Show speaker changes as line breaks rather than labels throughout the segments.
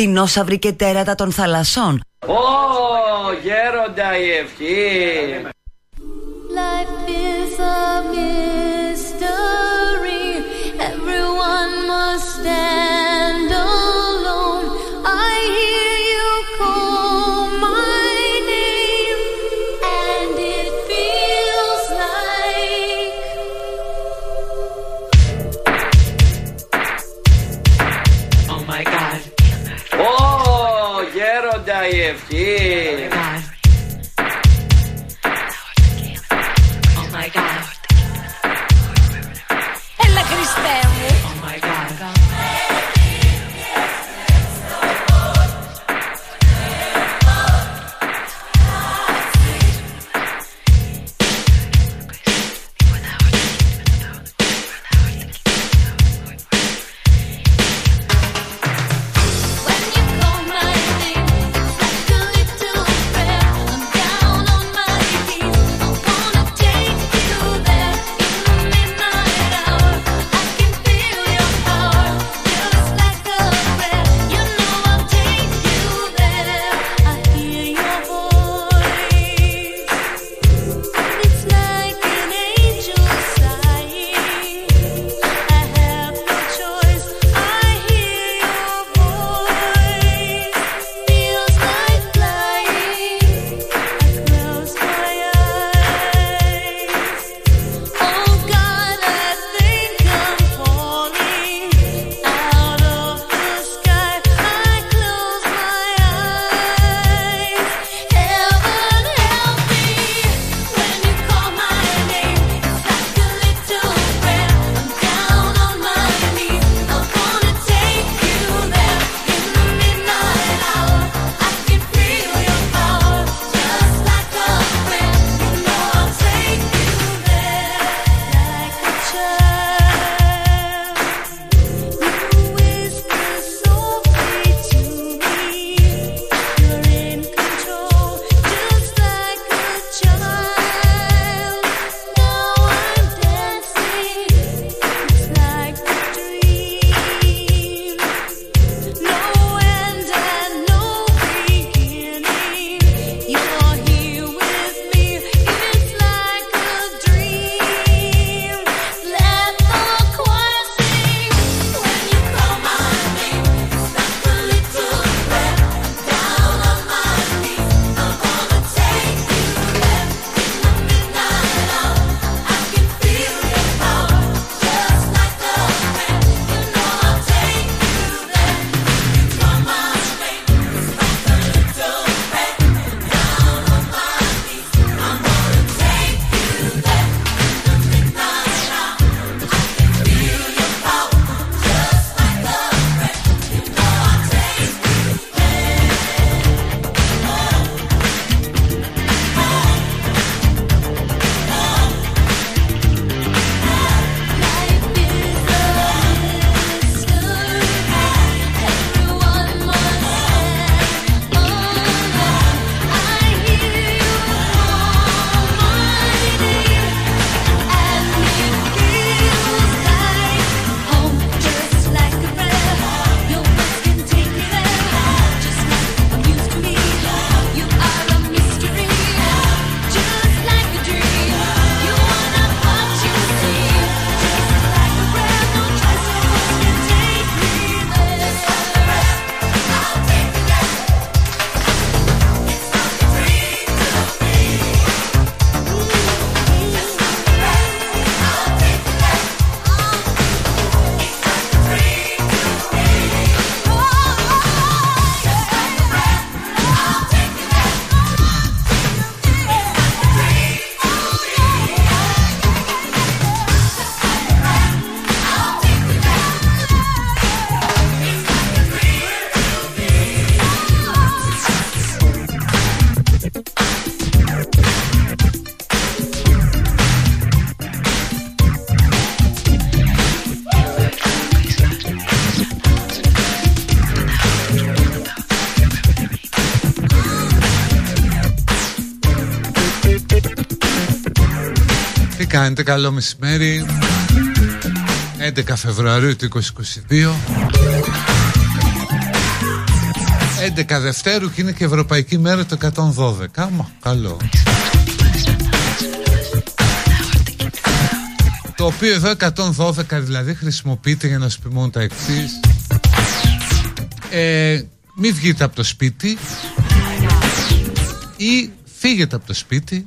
δεινόσαυροι και τέρατα των θαλασσών.
Ω, γέροντα η ευχή. Life is a mystery. Everyone must stand ευχή.
Κάνετε, καλό μεσημέρι 11 Φεβρουαρίου του 2022 11 Δευτέρου και είναι και Ευρωπαϊκή Μέρα το 112. Μα, καλό. Το οποίο εδώ 112 δηλαδή χρησιμοποιείται για να σου πει μόνο τα εξής. Ε, μην βγείτε από το σπίτι ή φύγετε από το σπίτι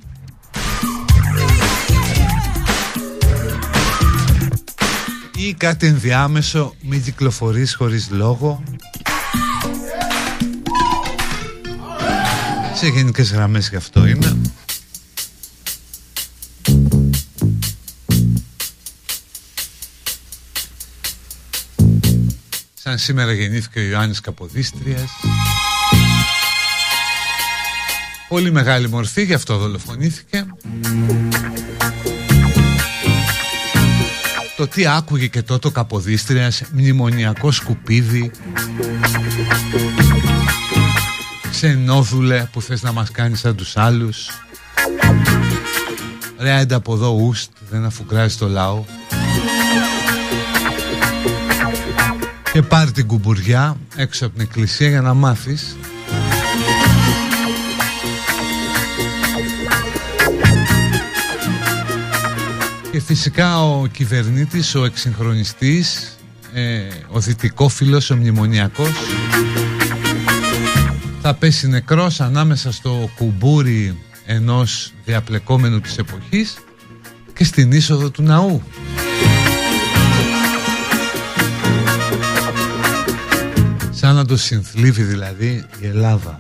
κάτι ενδιάμεσο μην κυκλοφορείς χωρίς λόγο. Σε γενικές γραμμές γι' αυτό είναι σαν σήμερα γεννήθηκε ο Ιωάννης Καποδίστριας. Πολύ μεγάλη μορφή γι' αυτό δολοφονήθηκε τι άκουγε και τότε ο Καποδίστριας μνημονιακό σκουπίδι ξενόδουλε που θες να μας κάνεις σαν τους άλλους. Ρε άντε από εδώ ουστ δεν αφουγκράζει το λαό. Και πάρει την κουμπουριά έξω από την εκκλησία για να μάθεις φυσικά ο κυβερνήτης, ο εξυγχρονιστής, ε, ο δυτικόφιλος, ο μνημονιακός θα πέσει νεκρός ανάμεσα στο κουμπούρι ενός διαπλεκόμενου της εποχής και στην είσοδο του ναού. Σαν να το συνθλίβει δηλαδή η Ελλάδα.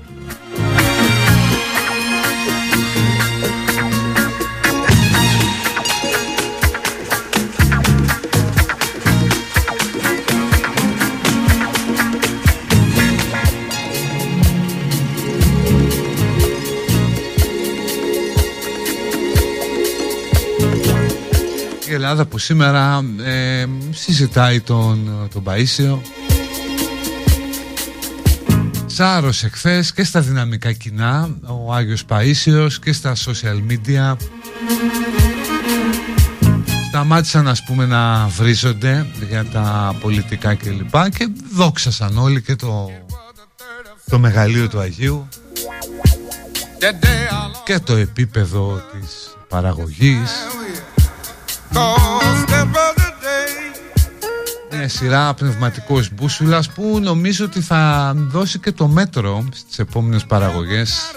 Ελλάδα που σήμερα ε, συζητάει τον, τον Παΐσιο Σάρωσε χθες και στα δυναμικά κοινά ο Άγιος Παΐσιος και στα social media. Σταμάτησαν ας πούμε να βρίζονται για τα πολιτικά κλπ. Και, και δόξασαν όλοι και το, το μεγαλείο του Αγίου και το επίπεδο της παραγωγής μια σειρά πνευματικός μπούσουλας που νομίζω ότι θα δώσει και το μέτρο στις επόμενες παραγωγές.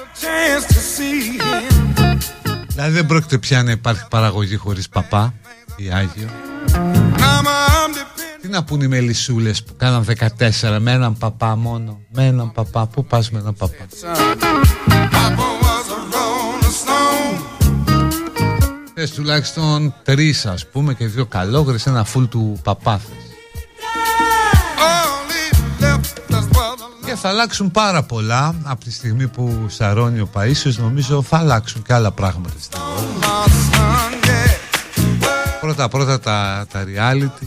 Δηλαδή δεν πρόκειται πια να υπάρχει παραγωγή χωρίς παπά ή Άγιο. Τι να πούν οι μελισσούλες που κάναν 14 με έναν παπά μόνο Με έναν παπά, πού πας με έναν παπά; Θες τουλάχιστον τρεις ας πούμε και δύο καλόγρες ένα φουλ του παπάθες. Και θα αλλάξουν πάρα πολλά από τη στιγμή που σαρώνει ο Παΐσιος νομίζω θα αλλάξουν και άλλα πράγματα στην Πρώτα πρώτα τα, τα reality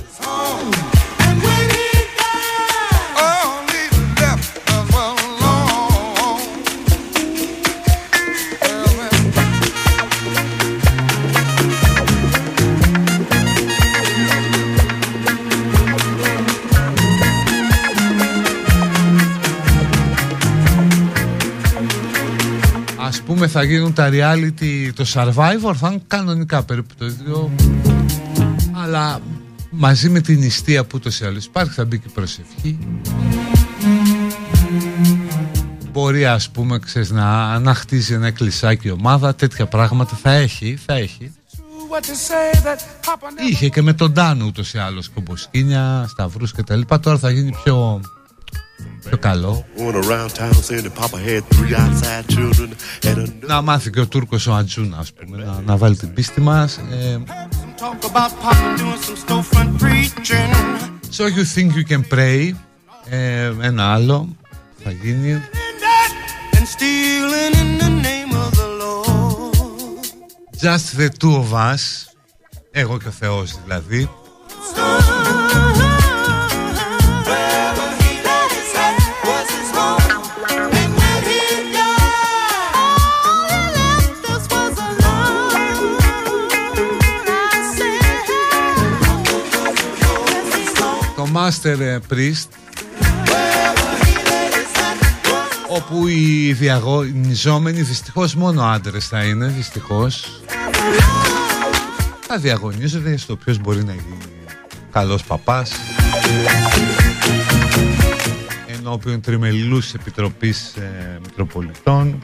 πούμε θα γίνουν τα reality το Survivor θα είναι κανονικά περίπου το ίδιο. Αλλά μαζί με την νηστεία που ούτως ή άλλως υπάρχει θα μπει και προσευχή. Μπορεί ας πούμε ξέρεις, να αναχτίζει ένα κλεισάκι ομάδα τέτοια πράγματα θα έχει, θα έχει. Είχε και με τον Τάνο ούτως ή άλλως κομποσκίνια, σταυρούς και τα λοιπά. Τώρα θα γίνει πιο πιο καλό. Να μάθει και ο Τούρκος ο Ατζούν ας πούμε να, να βάλει την πίστη μας ε, So you think you can pray ε, Ένα άλλο θα γίνει Just the two of us Εγώ και ο Θεός δηλαδή Master Priest
όπου οι διαγωνιζόμενοι δυστυχώς μόνο άντρες θα είναι δυστυχώς θα διαγωνίζονται στο ποιος μπορεί να γίνει καλός παπάς ενώπιον τριμελούς επιτροπής ε, Μητροπολιτών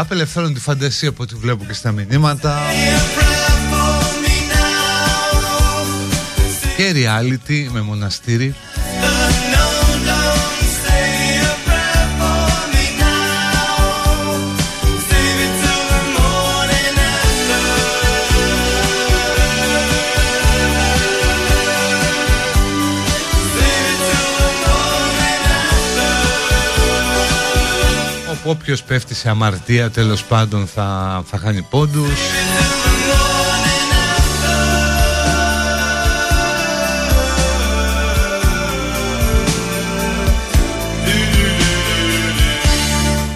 απελευθέρωνε τη φαντασία από ό,τι βλέπω και στα μηνύματα. Και reality με μοναστήρι όποιος πέφτει σε αμαρτία τέλος πάντων θα, θα χάνει πόντους.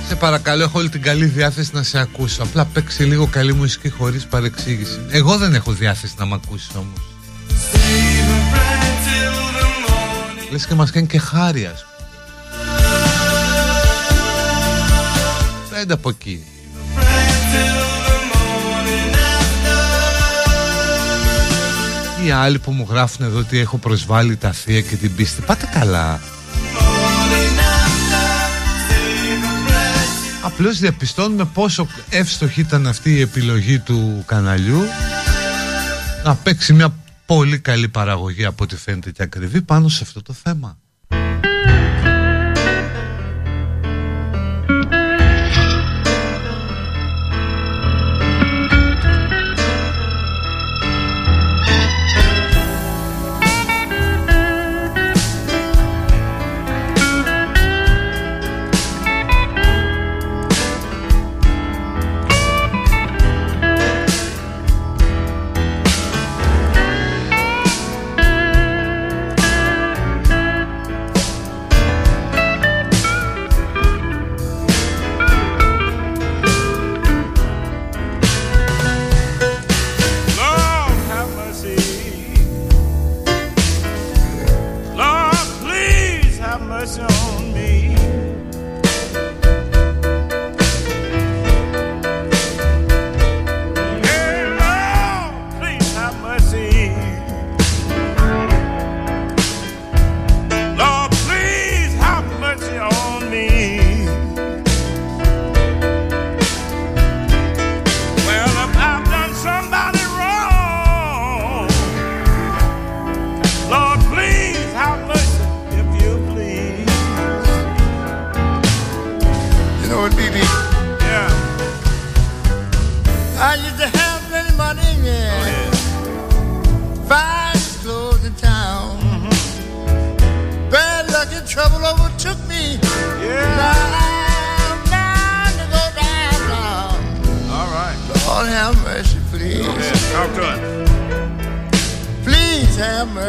Σε παρακαλώ έχω όλη την καλή διάθεση να σε ακούσω. Απλά παίξει λίγο καλή μουσική χωρίς παρεξήγηση. Εγώ δεν έχω διάθεση να μ' ακούσεις όμως. Λες και μας κάνει και χάρη Πέντε από εκεί. Οι άλλοι που μου γράφουν εδώ ότι έχω προσβάλει τα θεία και την πίστη. Πάτε καλά. Απλώς διαπιστώνουμε πόσο εύστοχη ήταν αυτή η επιλογή του καναλιού να παίξει μια πολύ καλή παραγωγή από ό,τι φαίνεται και ακριβή πάνω σε αυτό το θέμα.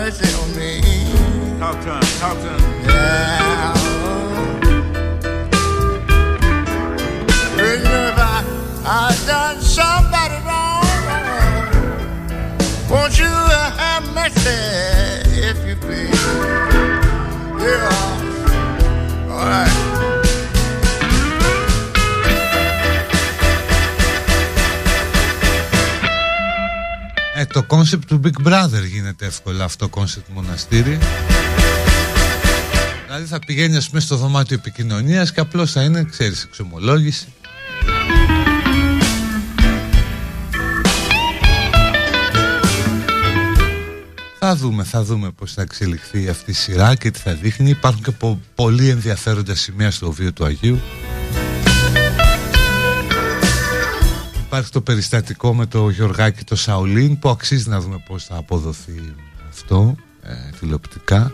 Mercy on me.
Talk to him. Talk to him.
Yeah. You if I, I done somebody wrong, won't you have mercy if you please? Yeah. All right.
Το concept του Big Brother γίνεται εύκολα αυτό το concept μοναστήρι. Δηλαδή θα πηγαίνει ας πούμε στο δωμάτιο επικοινωνίας και απλώς θα είναι, ξέρεις, εξομολόγηση. Θα δούμε, θα δούμε πώς θα εξελιχθεί αυτή η σειρά και τι θα δείχνει. Υπάρχουν και πο- πολύ ενδιαφέροντα σημεία στο βίο του Αγίου. Υπάρχει το περιστατικό με το Γιωργάκη το Σαουλίν που αξίζει να δούμε πώς θα αποδοθεί αυτό ε, τηλεοπτικά.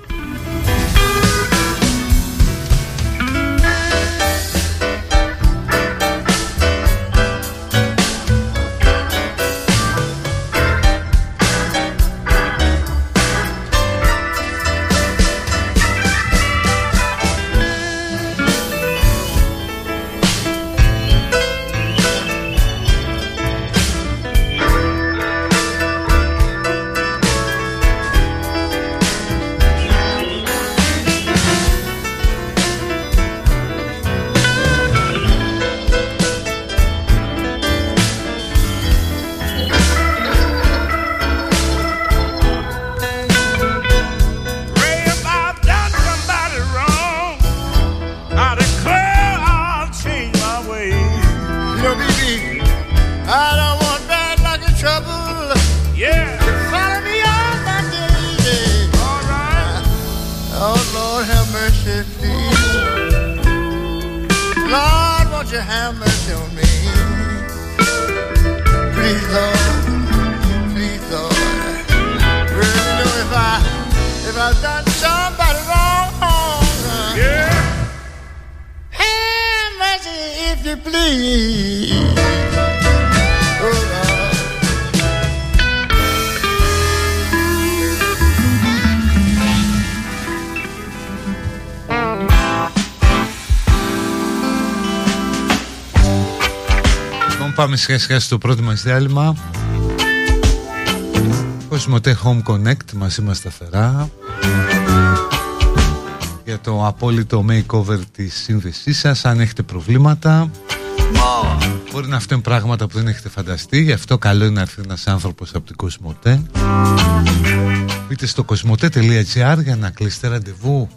Λοιπόν πάμε σιγά σιγά στο πρώτο μας διάλειμμα. Κοσμοτέ Home Connect μαζί μας σταθερά για το απόλυτο makeover της σύνδεσής σας αν έχετε προβλήματα. Μπορεί να φταίνουν πράγματα που δεν έχετε φανταστεί γι' αυτό καλό είναι να έρθει ένας άνθρωπος από την Κοσμοτέ μπείτε στο κοσμοτέ.gr για να κλείσετε ραντεβού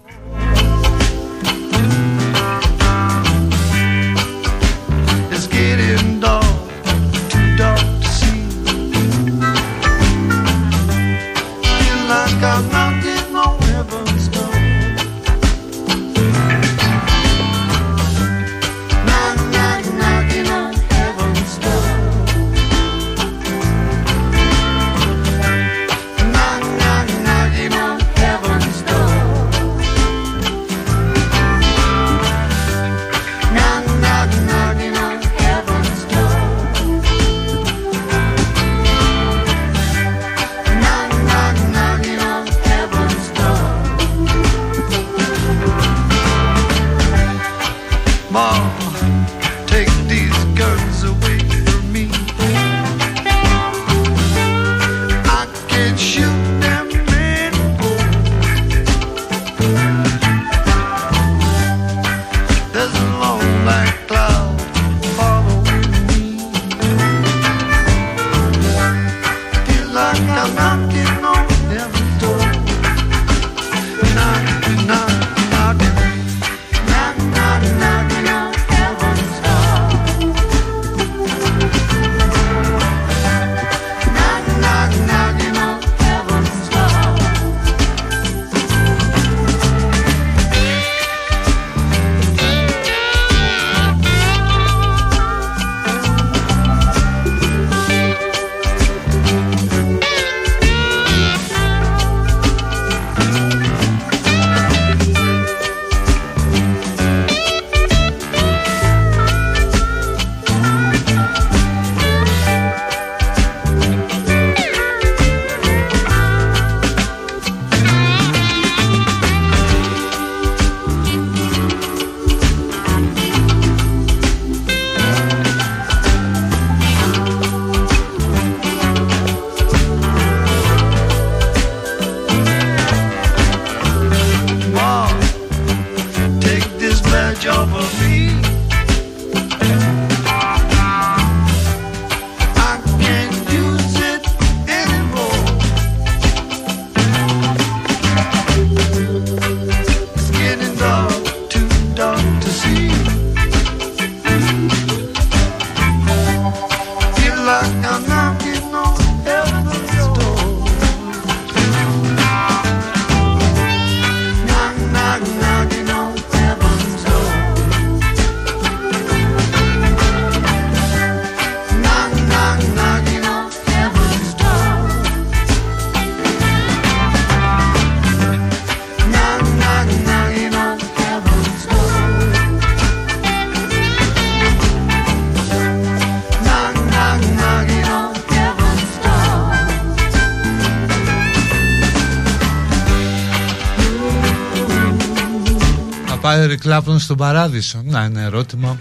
πάει ο Ρικλάπτον στον παράδεισο. Να, είναι ερώτημα.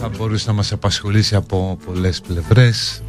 Θα μπορούσε να μας απασχολήσει από πολλές πλευρές.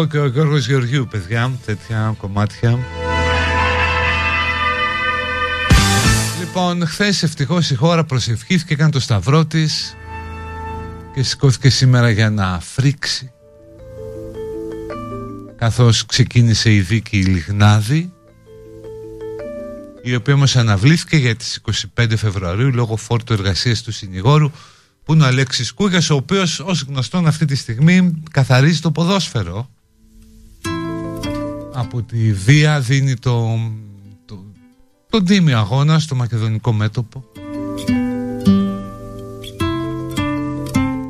εγώ και ο Γιώργος Γεωργίου, παιδιά, τέτοια κομμάτια. Λοιπόν, χθες ευτυχώς η χώρα προσευχήθηκε, έκανε το σταυρό της και σηκώθηκε σήμερα για να φρίξει. καθώς ξεκίνησε η δίκη η Λιγνάδη, η οποία όμως αναβλήθηκε για τις 25 Φεβρουαρίου λόγω φόρτου εργασίας του συνηγόρου που είναι ο Αλέξης Κούγιας, ο οποίος ως γνωστόν αυτή τη στιγμή καθαρίζει το ποδόσφαιρο
από τη βία δίνει το, το, τον τίμιο αγώνα στο μακεδονικό μέτωπο.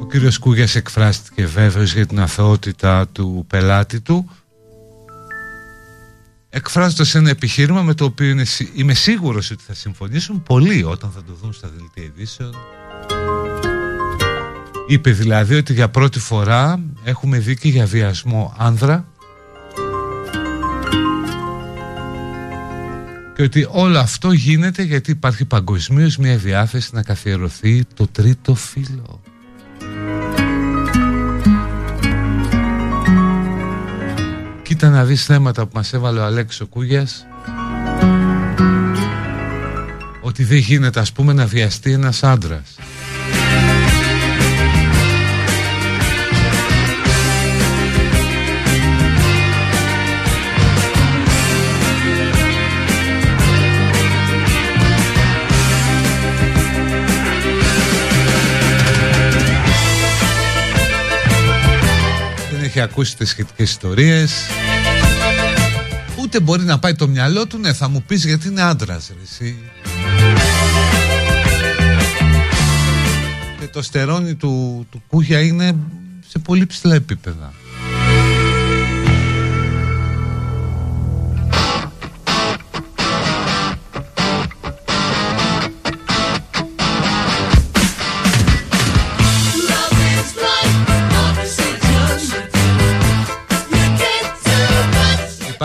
Ο κύριος Κούγιας εκφράστηκε βέβαιος για την αθωότητα του πελάτη του εκφράζοντας ένα επιχείρημα με το οποίο είναι, σι- είμαι σίγουρος ότι θα συμφωνήσουν πολλοί όταν θα το δουν στα δελτία ειδήσεων. Είπε δηλαδή ότι για πρώτη φορά έχουμε δίκη για βιασμό άνδρα και ότι όλο αυτό γίνεται γιατί υπάρχει παγκοσμίως μια διάθεση να καθιερωθεί το τρίτο φύλλο. Κοίτα να δεις θέματα που μας έβαλε ο Αλέξο Κούγιας ότι δεν γίνεται ας πούμε να βιαστεί ένας άντρας. Έχει ακούσει τις σχετικές ιστορίες Ούτε μπορεί να πάει το μυαλό του Ναι θα μου πεις γιατί είναι άντρας ρε, εσύ. Και το στερόνι του, του Κούγια είναι σε πολύ ψηλά επίπεδα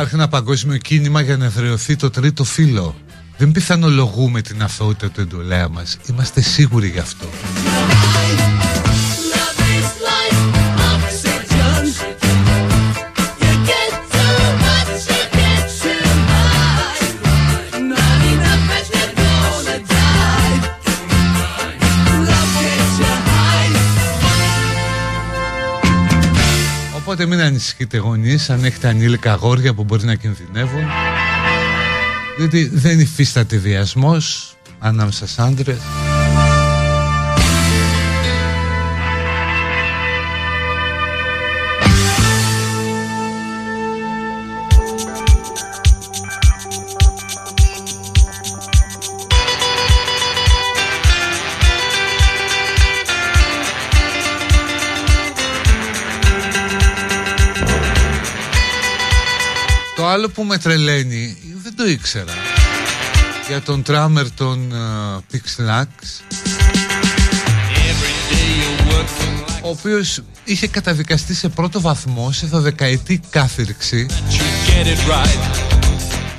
Υπάρχει ένα παγκόσμιο κίνημα για να εδραιωθεί το τρίτο φύλλο. Δεν πιθανολογούμε την αθωότητα του εντολέα μας. Είμαστε σίγουροι γι' αυτό Οπότε μην ανησυχείτε γονείς αν έχετε ανήλικα αγόρια που μπορεί να κινδυνεύουν. Διότι δεν υφίσταται βιασμός ανάμεσα σ' άντρες άλλο που με τρελαίνει δεν το ήξερα για τον τράμερ των uh, Pixlax ο οποίος είχε καταδικαστεί σε πρώτο βαθμό σε 12ετή κάθυρξη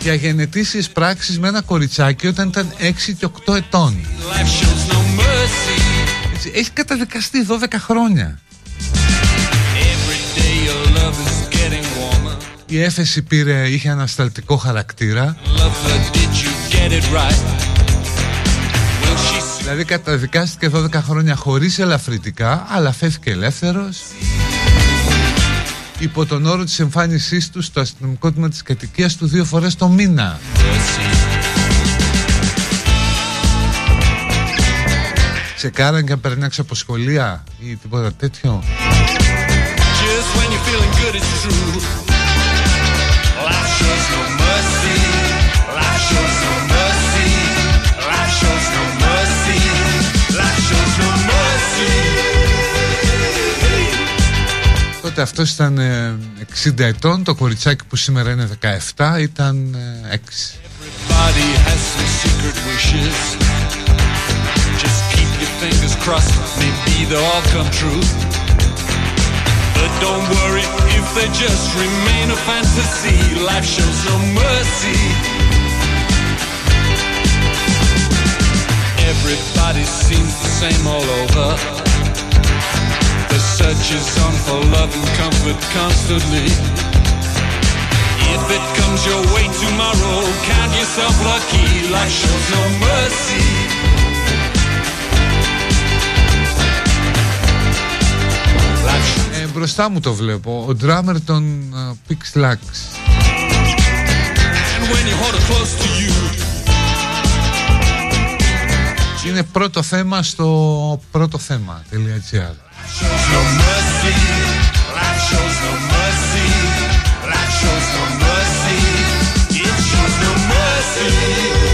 για γενετήσεις πράξεις με ένα κοριτσάκι όταν ήταν 6 και 8 ετών. Έτσι, έχει καταδικαστεί 12 χρόνια. Η έφεση πήρε, είχε ανασταλτικό χαρακτήρα. Δηλαδή καταδικάστηκε 12 χρόνια χωρίς ελαφρυτικά Αλλά φεύγει ελεύθερος. Υπό τον όρο της εμφάνισής του στο αστυνομικό τμήμα της κατοικίας του δύο φορές το μήνα. Ξεκάραν και αν περνάξει από σχολεία ή τίποτα τέτοιο.
Just when you're feeling good, it's true.
Τότε αυτός ήταν ε, 60 ετών, το κοριτσάκι που σήμερα είναι 17 ήταν ε, 6
Everybody has some secret wishes. Just keep your fingers crossed. Maybe they'll all come true. But don't worry if they just remain a fantasy. Life shows no mercy. Everybody seems the same all over. The search is on for love and comfort constantly. If it comes your way tomorrow, count yourself lucky. Life shows no mercy. Life
μπροστά μου το βλέπω. Ο drummer των
uh, Pix
Είναι πρώτο θέμα στο πρώτο θέμα.gr Thank.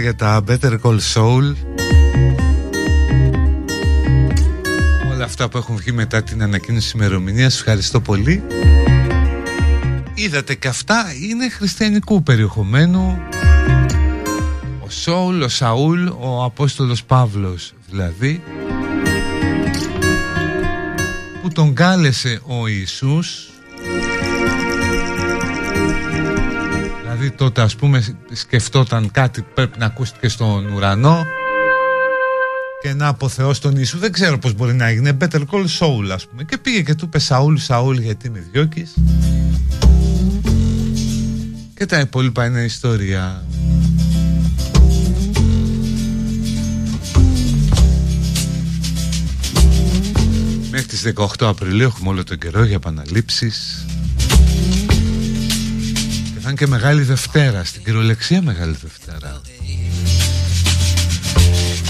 Που μου στέλνετε για τα Better Call Saul. Όλα αυτά που έχουν βγει μετά την ανακοίνωση ημερομηνίας. Ευχαριστώ πολύ. Είδατε και αυτά είναι χριστιανικού περιεχομένου. Ο Σόουλ, ο Σαούλ, ο Απόστολος Παύλος δηλαδή που τον κάλεσε ο Ιησούς Δηλαδή τότε ας πούμε σκεφτόταν κάτι πρέπει να ακούστηκε στον ουρανό και να αποθεώσει τον Ιησού. Δεν ξέρω πώς μπορεί να έγινε. Better call Saul ας πούμε. Και πήγε και του είπε Σαούλ, Σαούλ γιατί με διώκεις; Και τα υπόλοιπα είναι ιστορία. Μέχρι τις 18 Απριλίου έχουμε όλο τον καιρό για επαναλήψεις Και θα είναι και Μεγάλη Δευτέρα, στην κυριολεξία Μεγάλη Δευτέρα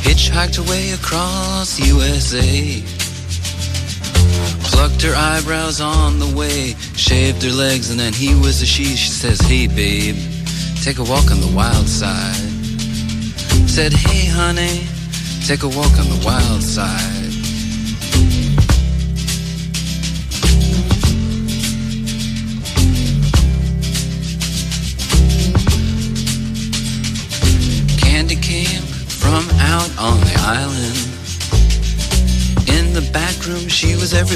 Hitchhiked away across USA. Plucked her eyebrows on the way, shaved her legs, and then he was a she. She says, Hey, babe, take a walk on the wild side. Said, Hey, honey, take a walk on the wild side.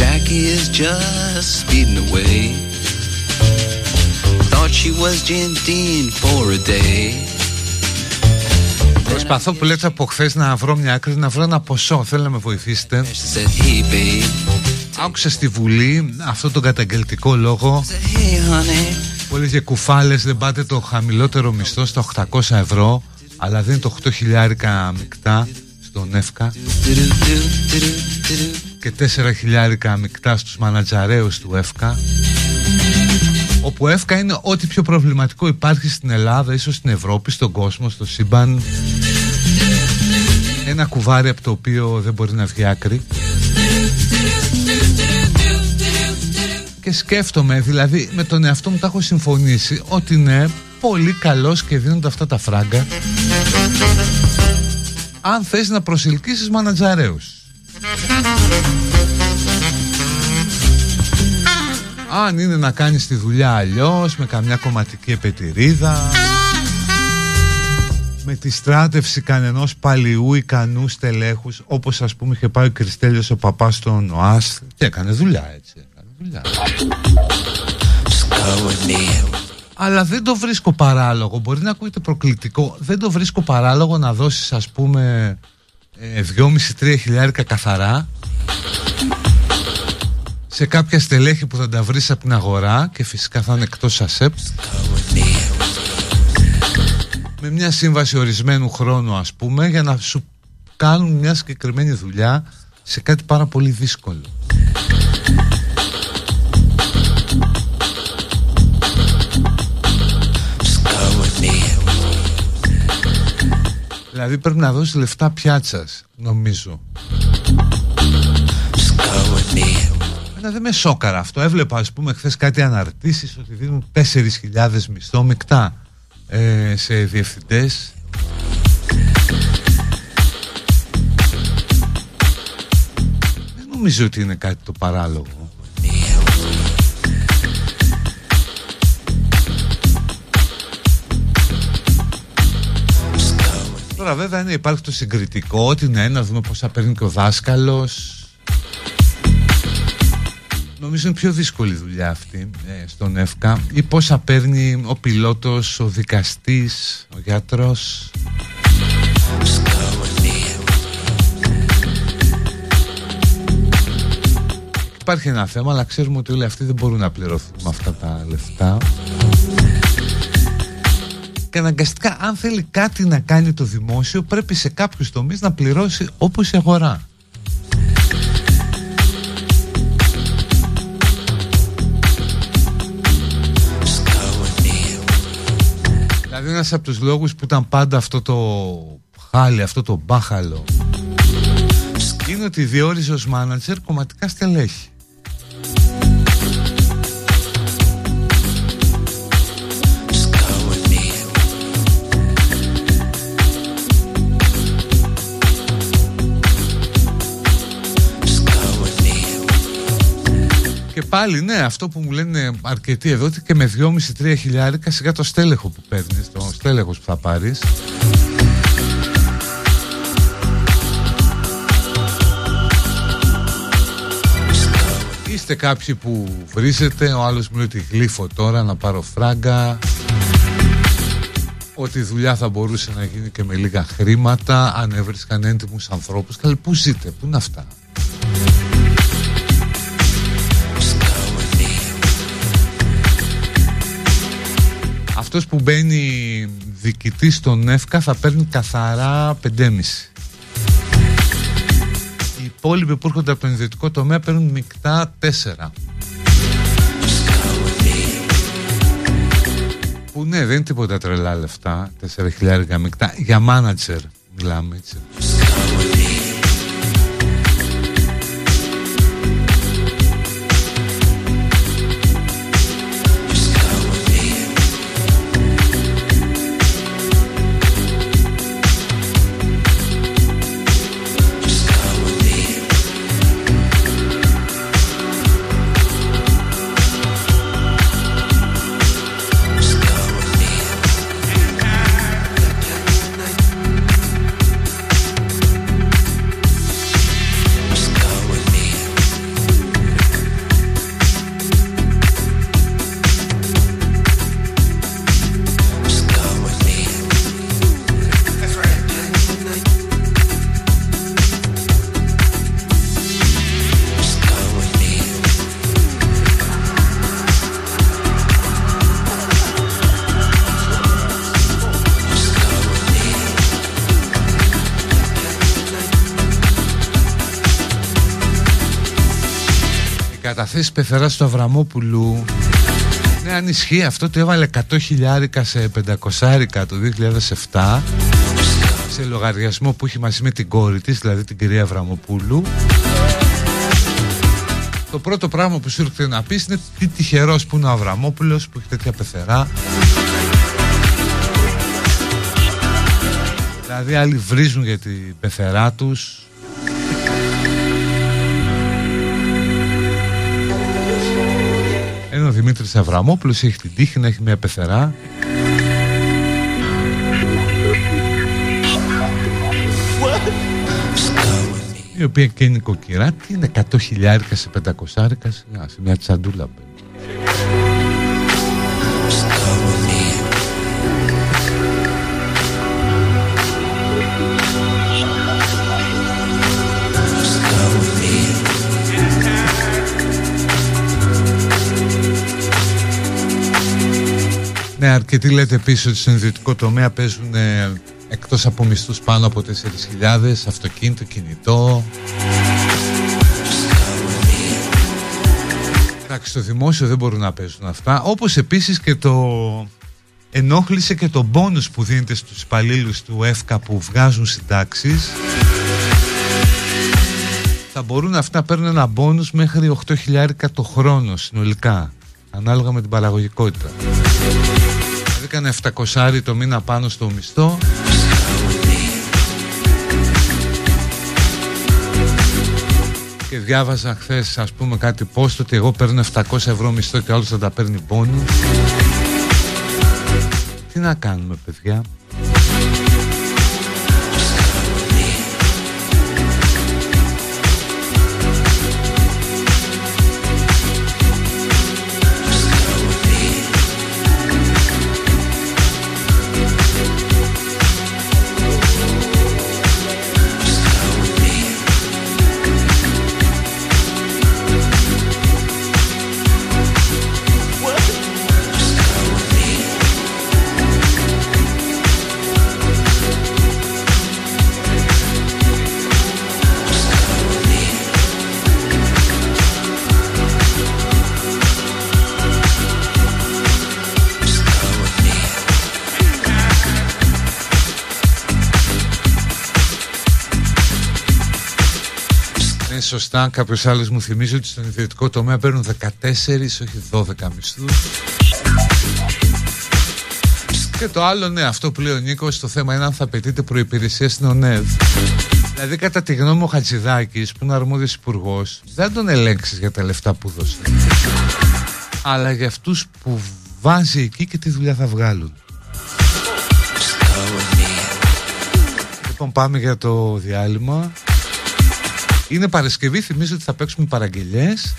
Jackie is just speeding away. Thought she was Jim Dean for a day.
Προσπαθώ που λέτε από χθες να βρω μια άκρη, να βρω ένα ποσό. Θέλω να με βοηθήσετε.
She said, Hey, babe.
Άκουσα στη Βουλή αυτό τον καταγγελτικό λόγο
Said, Hey, honey.
που έλεγε κουφάλες δεν πάτε το χαμηλότερο μισθό στα 800 ευρώ αλλά δίνει το 8 χιλιάρικα μεικτά στον ΕΦΚΑ και 4 χιλιάρικα μεικτά στους μανατζαρέους του ΕΦΚΑ όπου ΕΦΚΑ είναι ό,τι πιο προβληματικό υπάρχει στην Ελλάδα ίσως στην Ευρώπη, στον κόσμο, στο σύμπαν ένα κουβάρι από το οποίο δεν μπορεί να βγει άκρη και σκέφτομαι, δηλαδή με τον εαυτό μου τα έχω συμφωνήσει ότι είναι πολύ καλός και δίνονται αυτά τα φράγκα αν θες να προσελκύσεις μανατζαρέους. Αν είναι να κάνεις τη δουλειά αλλιώς, με καμιά κομματική επετηρίδα, με τη στράτευση κανενός παλιού ικανού στελέχους, όπως ας πούμε είχε πάει ο Κριστέλιος ο παπάς στον ΟΑΣ και έκανε δουλειά έτσι. Έκανε δουλειά. Αλλά δεν το βρίσκω παράλογο. Μπορεί να ακούγεται προκλητικό. Δεν το βρίσκω παράλογο να δώσεις ας πούμε ε, 2,5-3 χιλιάρικα καθαρά σε κάποια στελέχη που θα τα βρεις από την αγορά και φυσικά θα είναι εκτός ΑΣΕΠ με μια σύμβαση ορισμένου χρόνου ας πούμε για να σου κάνουν μια συγκεκριμένη δουλειά σε κάτι πάρα πολύ δύσκολο. Δηλαδή πρέπει να δώσεις λεφτά πιάτσας, νομίζω. Εμένα δεν με σόκαρα αυτό. Έβλεπα, ας πούμε, χθες κάτι αναρτήσεις ότι δίνουν 4.000 μισθό μεικτά ε, σε διευθυντές. Δεν νομίζω ότι είναι κάτι το παράλογο. Τώρα βέβαια είναι, υπάρχει το συγκριτικό ότι ναι, να δούμε πόσα παίρνει και ο δάσκαλος. Νομίζω είναι πιο δύσκολη δουλειά αυτή ε, στον ΕΦΚΑ ή πόσα παίρνει ο πιλότος, ο δικαστής, ο γιατρός. Υπάρχει ένα θέμα αλλά ξέρουμε ότι όλοι αυτοί δεν μπορούν να πληρωθούν με αυτά τα λεφτά και αναγκαστικά αν θέλει κάτι να κάνει το δημόσιο πρέπει σε κάποιους τομείς να πληρώσει όπως η αγορά. Δηλαδή ένας από τους λόγους που ήταν πάντα αυτό το χάλι, αυτό το μπάχαλο είναι ότι διόριζε ως μάνατζερ κομματικά στελέχη. Πάλι ναι, αυτό που μου λένε αρκετοί εδώ ότι και με 2,5-3 χιλιάρικα σιγά το στέλεχο που παίρνεις, το στέλεχος που θα πάρεις. Είστε κάποιοι που βρίζετε, ο άλλος μου λέει ότι γλύφω τώρα να πάρω φράγκα ότι η δουλειά θα μπορούσε να γίνει και με λίγα χρήματα αν έβρισκαν έντιμους ανθρώπους. Καλή, πού ζείτε, πού είναι αυτά; Αυτός που μπαίνει διοικητής στον ΕΦΚΑ θα παίρνει καθαρά 5,5. Οι υπόλοιποι που έρχονται από τον ιδιωτικό τομέα παίρνουν μεικτά 4. Που ναι, δεν είναι τίποτα τρελά λεφτά, 4.000 μεικτά. Για μάνατζερ μιλάμε έτσι. Η καταθέση πεθερά του Αβραμόπουλου. Ναι αν ισχύει αυτό το έβαλε 100 χιλιάρικα σε 500 το 2007 Σε λογαριασμό που είχε μαζί με την κόρη της Δηλαδή την κυρία Αβραμοπούλου Το πρώτο πράγμα που σου έρχεται να πεις είναι τι τυχερός που είναι ο Αβραμόπουλος που έχει τέτοια πεθερά. Δηλαδή άλλοι βρίζουν για την πεθερά τους Δημήτρης Αβραμόπουλος έχει την τύχη να έχει μια πεθερά. Η οποία και είναι νοικοκυρά τι είναι 100 χιλιάρικα σε 500 άρικα σε μια τσαντούλα Ναι, αρκετοί λέτε επίσης ότι στον ιδιωτικό τομέα παίζουν ε, εκτός από μισθούς πάνω από 4.000 αυτοκίνητο, κινητό. Εντάξει, στο δημόσιο δεν μπορούν να παίζουν αυτά. Όπως επίσης και το ενόχλησε και το μπόνους που δίνεται στους υπαλλήλους του ΕΦΚΑ που βγάζουν συντάξεις. Θα μπορούν αυτά να παίρνουν ένα μπόνους μέχρι 8.000 το χρόνο συνολικά, ανάλογα με την παραγωγικότητα. Δηλαδή έκανε 700 το μήνα πάνω στο μισθό. Και διάβαζα χθες, ας πούμε, κάτι post ότι εγώ παίρνω 700 ευρώ μισθό και άλλος θα τα παίρνει πόνου. Τι να κάνουμε, παιδιά; Σωστά. Κάποιος άλλος μου θυμίζει ότι στον ιδιωτικό τομέα παίρνουν 14, όχι 12 μισθούς. Και το άλλο, ναι, αυτό που λέει ο Νίκος, το θέμα είναι αν θα απαιτείται προπηρεσία στην ΟΝΕΔ. Δηλαδή, κατά τη γνώμη μου, ο Χατζηδάκης, που είναι αρμόδιος υπουργός, δεν τον ελέγξεις για τα λεφτά που δώσε. Αλλά για αυτούς που βάζει εκεί και τι δουλειά θα βγάλουν. Λοιπόν, πάμε για το διάλειμμα. Είναι Παρασκευή, θυμίζω ότι θα παίξουμε παραγγελιές.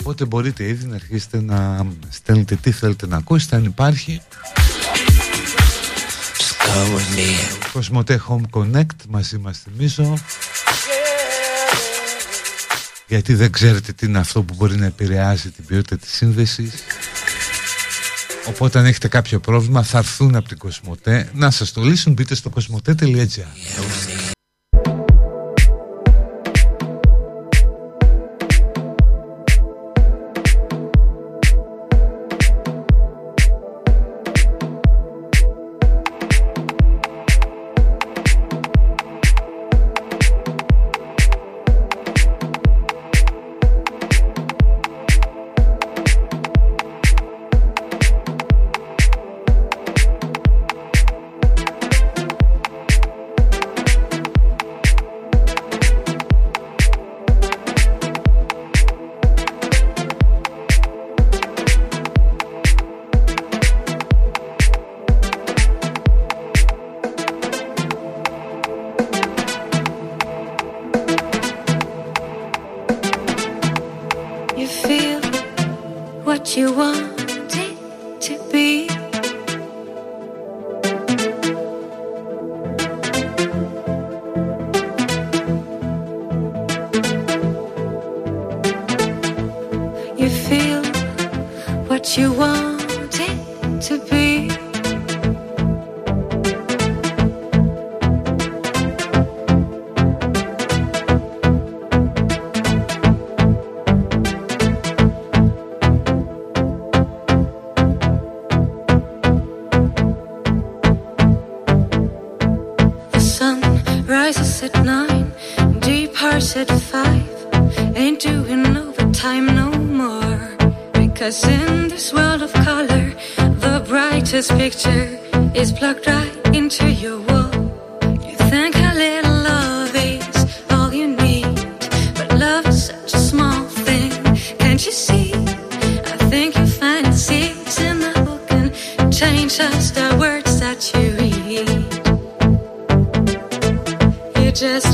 Οπότε μπορείτε ήδη να αρχίσετε να στέλνετε τι θέλετε να ακούσετε αν υπάρχει. Κοσμοτέ Home Connect μαζί μας θυμίζω γιατί δεν ξέρετε τι είναι αυτό που μπορεί να επηρεάζει την ποιότητα της σύνδεσης. Οπότε αν έχετε κάποιο πρόβλημα θα έρθουν από την Κοσμοτέ. Να σας το λύσουν μπείτε στο κοσμοτέ.gr
just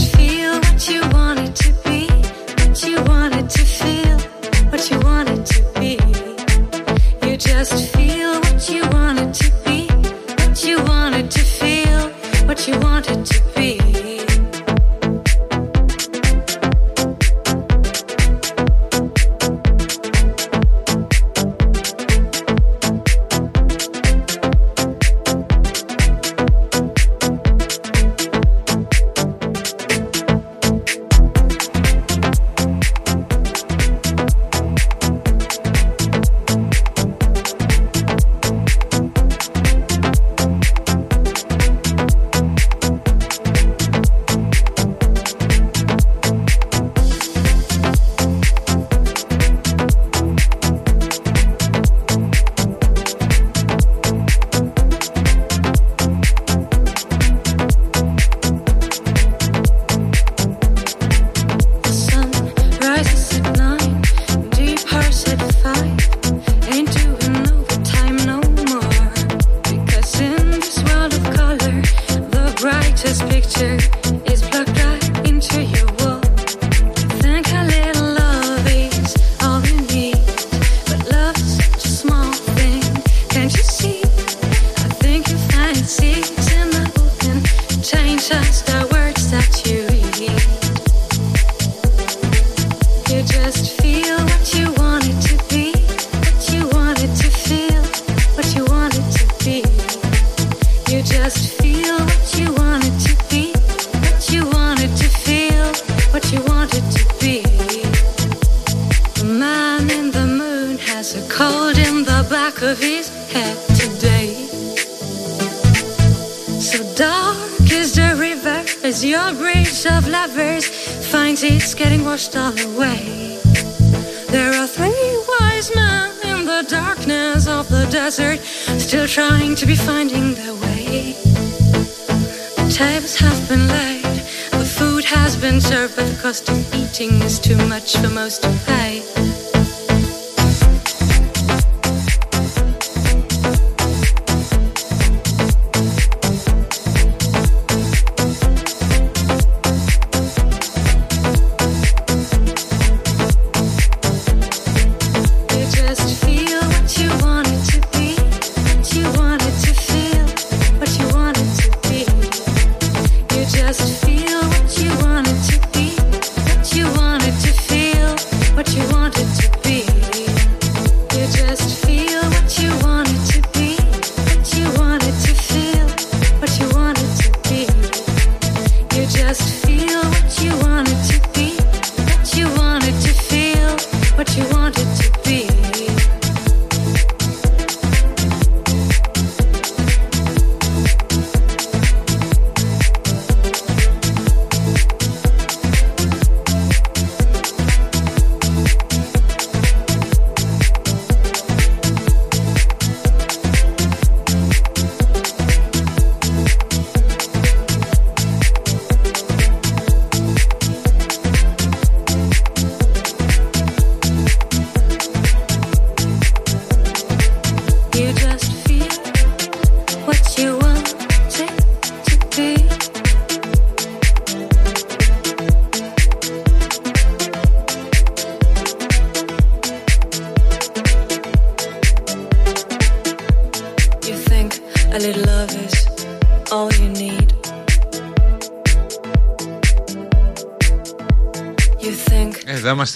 just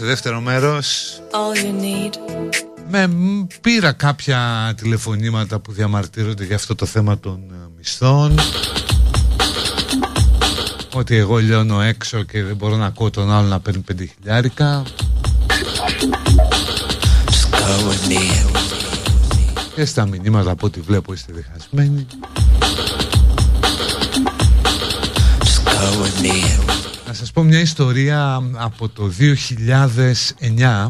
Εδώ είμαστε δεύτερο μέρος.
All you need.
με, μ, Πήρα κάποια τηλεφωνήματα που διαμαρτύρονται για αυτό το θέμα των ε, μισθών. Ότι εγώ λιώνω έξω και δεν μπορώ να ακούω τον άλλο να παίρνει πέντε χιλιάρικα Και στα μηνύματα από ό,τι βλέπω είστε διχασμένοι. Να σας πω μια ιστορία από το 2009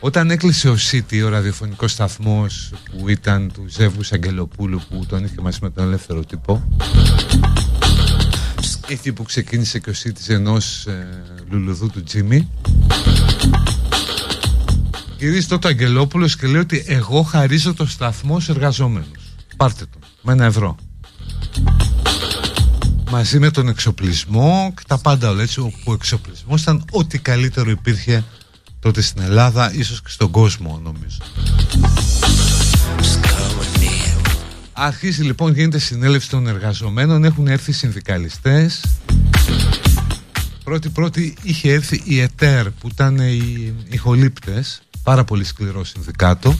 Όταν έκλεισε ο City, ο ραδιοφωνικός σταθμός που ήταν του Ζεύγους Αγγελοπούλου που τον είχε μαζί με τον ελεύθερο τύπο Εκεί που ξεκίνησε και ο City ενός ε, λουλουδού του Τζίμι Γυρίζει τότε ο Αγγελόπουλος και λέει ότι εγώ χαρίζω το σταθμό σε εργαζόμενους Πάρτε τον, με ένα ευρώ μαζί με τον εξοπλισμό και τα πάντα όλα έτσι όπου ο εξοπλισμός ήταν ό,τι καλύτερο υπήρχε τότε στην Ελλάδα ίσως και στον κόσμο νομίζω. Αρχίζει λοιπόν γίνεται συνέλευση των εργαζομένων. Έχουν έρθει συνδικαλιστές. Πρώτη πρώτη είχε έρθει η ΕΤΕΡ που ήταν οι ηχολήπτες πάρα πολύ σκληρό συνδικάτο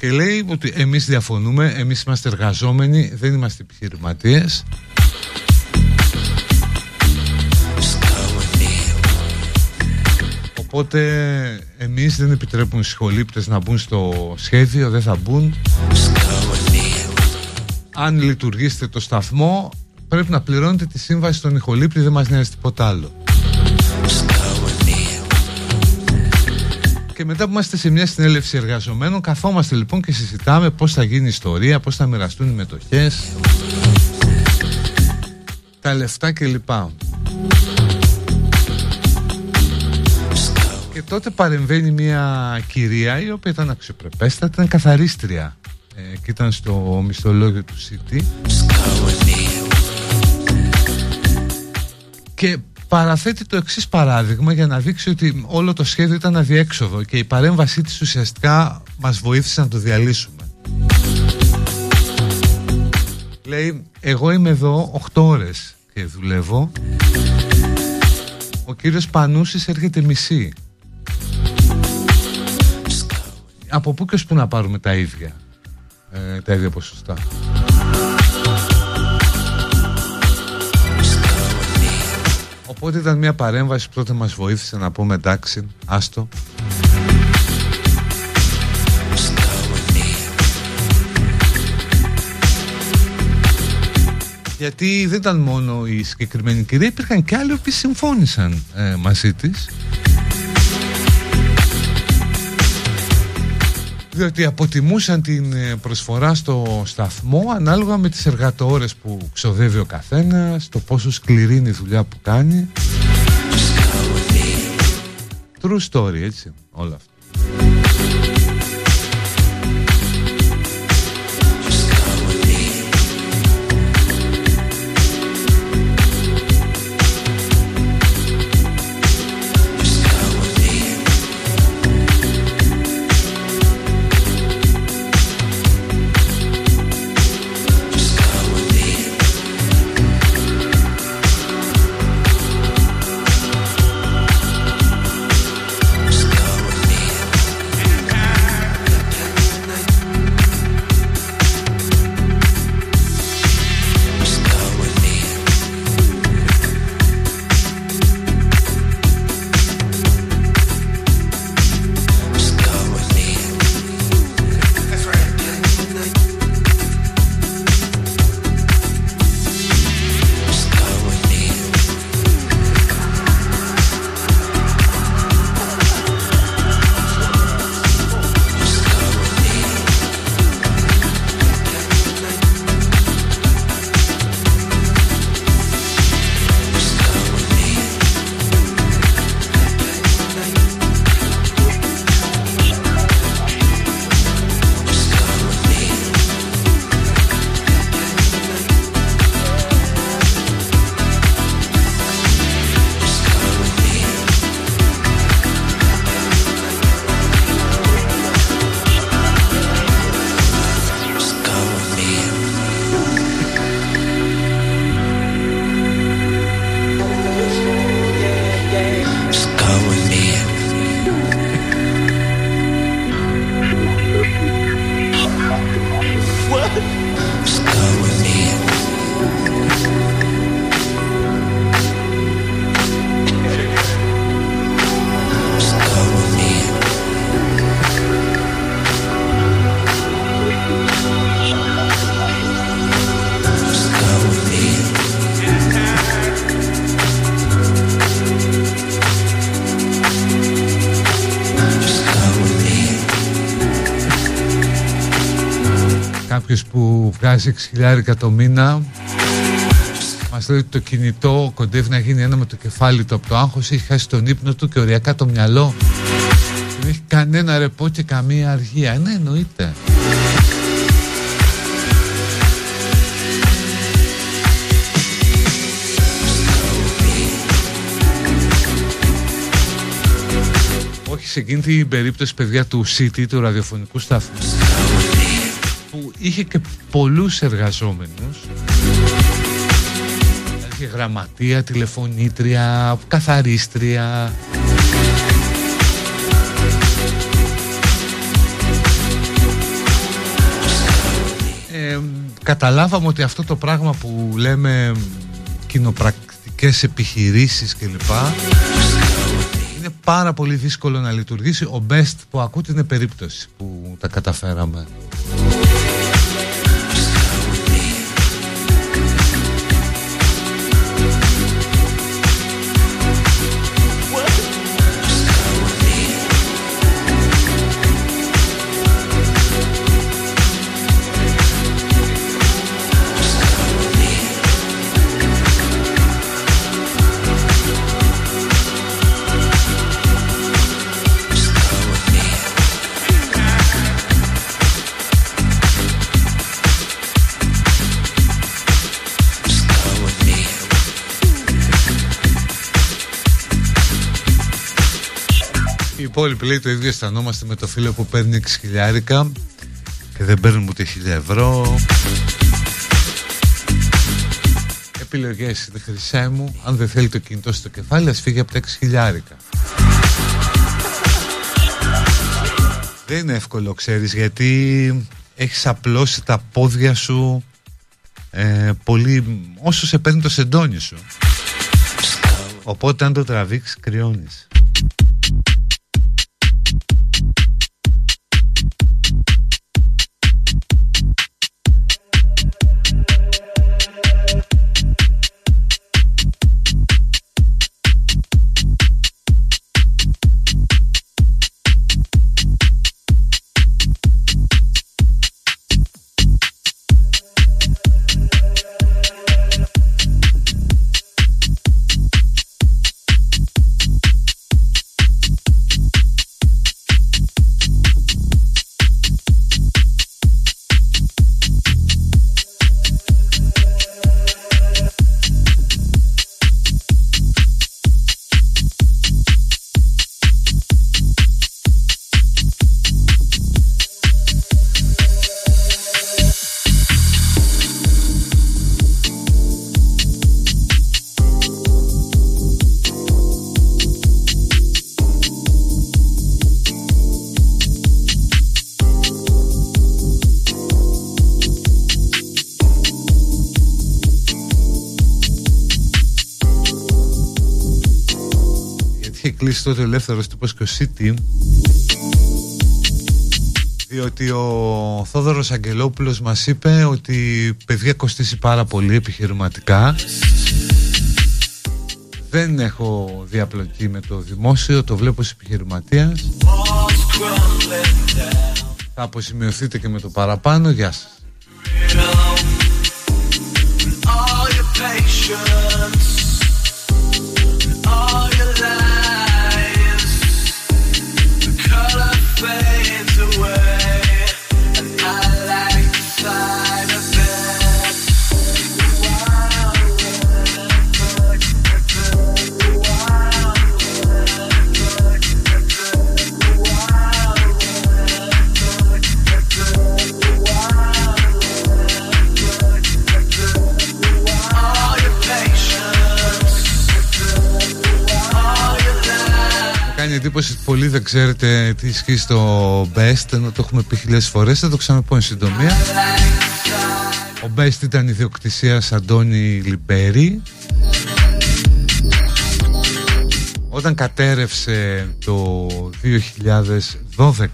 και λέει ότι εμείς διαφωνούμε, εμείς είμαστε εργαζόμενοι, δεν είμαστε επιχειρηματίες. Οπότε εμείς δεν επιτρέπουμε στους σχολήπτες να μπουν στο σχέδιο, δεν θα μπουν. Αν λειτουργήσετε το σταθμό, πρέπει να πληρώνετε τη σύμβαση στον ηχολήπτη, δεν μας νοιάζει τίποτα άλλο. Και μετά που είμαστε σε μια συνέλευση εργαζομένων, καθόμαστε λοιπόν και συζητάμε πώς θα γίνει η ιστορία, πώς θα μοιραστούν οι μετοχές, τα λεφτά κλπ. Και τότε παρεμβαίνει μια κυρία η οποία ήταν αξιοπρεπέστατη, ήταν καθαρίστρια ε, και ήταν στο μισθολόγιο του City. Και παραθέτει το εξής παράδειγμα για να δείξει ότι όλο το σχέδιο ήταν αδιέξοδο και η παρέμβασή της ουσιαστικά μας βοήθησε να το διαλύσουμε. Λέει, εγώ είμαι εδώ 8 ώρες και δουλεύω. Ο κύριος Πανούσης έρχεται μισή. Από πού και ως πού να πάρουμε τα ίδια, ε, τα ίδια ποσοστά. Οπότε ήταν μια παρέμβαση που τότε μας βοήθησε να πούμε εντάξει, άστο. Γιατί δεν ήταν μόνο η συγκεκριμένη κυρία, υπήρχαν και άλλοι που συμφώνησαν ε, μαζί της. Διότι αποτιμούσαν την ε, προσφορά στο σταθμό ανάλογα με τις εργατόρες που ξοδεύει ο καθένας, το πόσο σκληρή είναι η δουλειά που κάνει. True story, έτσι, όλα αυτά. Βγάζει 6.000 το μήνα. Μας λέει ότι το κινητό κοντεύει να γίνει ένα με το κεφάλι του από το άγχος έχει χάσει τον ύπνο του και οριακά το μυαλό. Δεν έχει κανένα ρεπό και καμία αργία. Ναι εννοείται. Όχι σε εκείνη την περίπτωση παιδιά του City, του ραδιοφωνικού σταθμού. που είχε και πολλούς εργαζόμενους. Είχε γραμματεία, τηλεφωνήτρια, καθαρίστρια. Ε, καταλάβαμε ότι αυτό το πράγμα που λέμε κοινοπρακτικές επιχειρήσεις κλπ είναι πάρα πολύ δύσκολο να λειτουργήσει. Ο best που ακούτε είναι περίπτωση που τα καταφέραμε υπόλοιποι λέει το ίδιο αισθανόμαστε με το φίλο που παίρνει 6 χιλιάρικα και δεν παίρνουμε ούτε 1000 ευρώ. Επιλογές είναι χρυσέ μου Αν δεν θέλει το κινητό στο κεφάλι Ας φύγει από τα 6 χιλιάρικα. Δεν είναι εύκολο ξέρεις Γιατί έχεις απλώσει τα πόδια σου ε, Πολύ Όσο σε παίρνει το σεντόνι σου. Οπότε αν το τραβήξεις κρυώνεις Γιατί είχε κλείσει τότε ο ελεύθερος τύπος και ο City διότι ο Θόδωρος Αγγελόπουλος μας είπε ότι η παιδεία κοστίσει πάρα πολύ επιχειρηματικά. Δεν έχω διαπλοκή με το δημόσιο, το βλέπω ως επιχειρηματίας θα αποσημειωθείτε και με το παραπάνω, γεια σας δεν ξέρετε τι ισχύει στο Best ενώ το έχουμε πει χιλιάδες φορές θα το ξαναπώ εν συντομία. Ο Best ήταν ιδιοκτησίας Αντώνη Λιμπέρη. Όταν κατέρευσε το 2012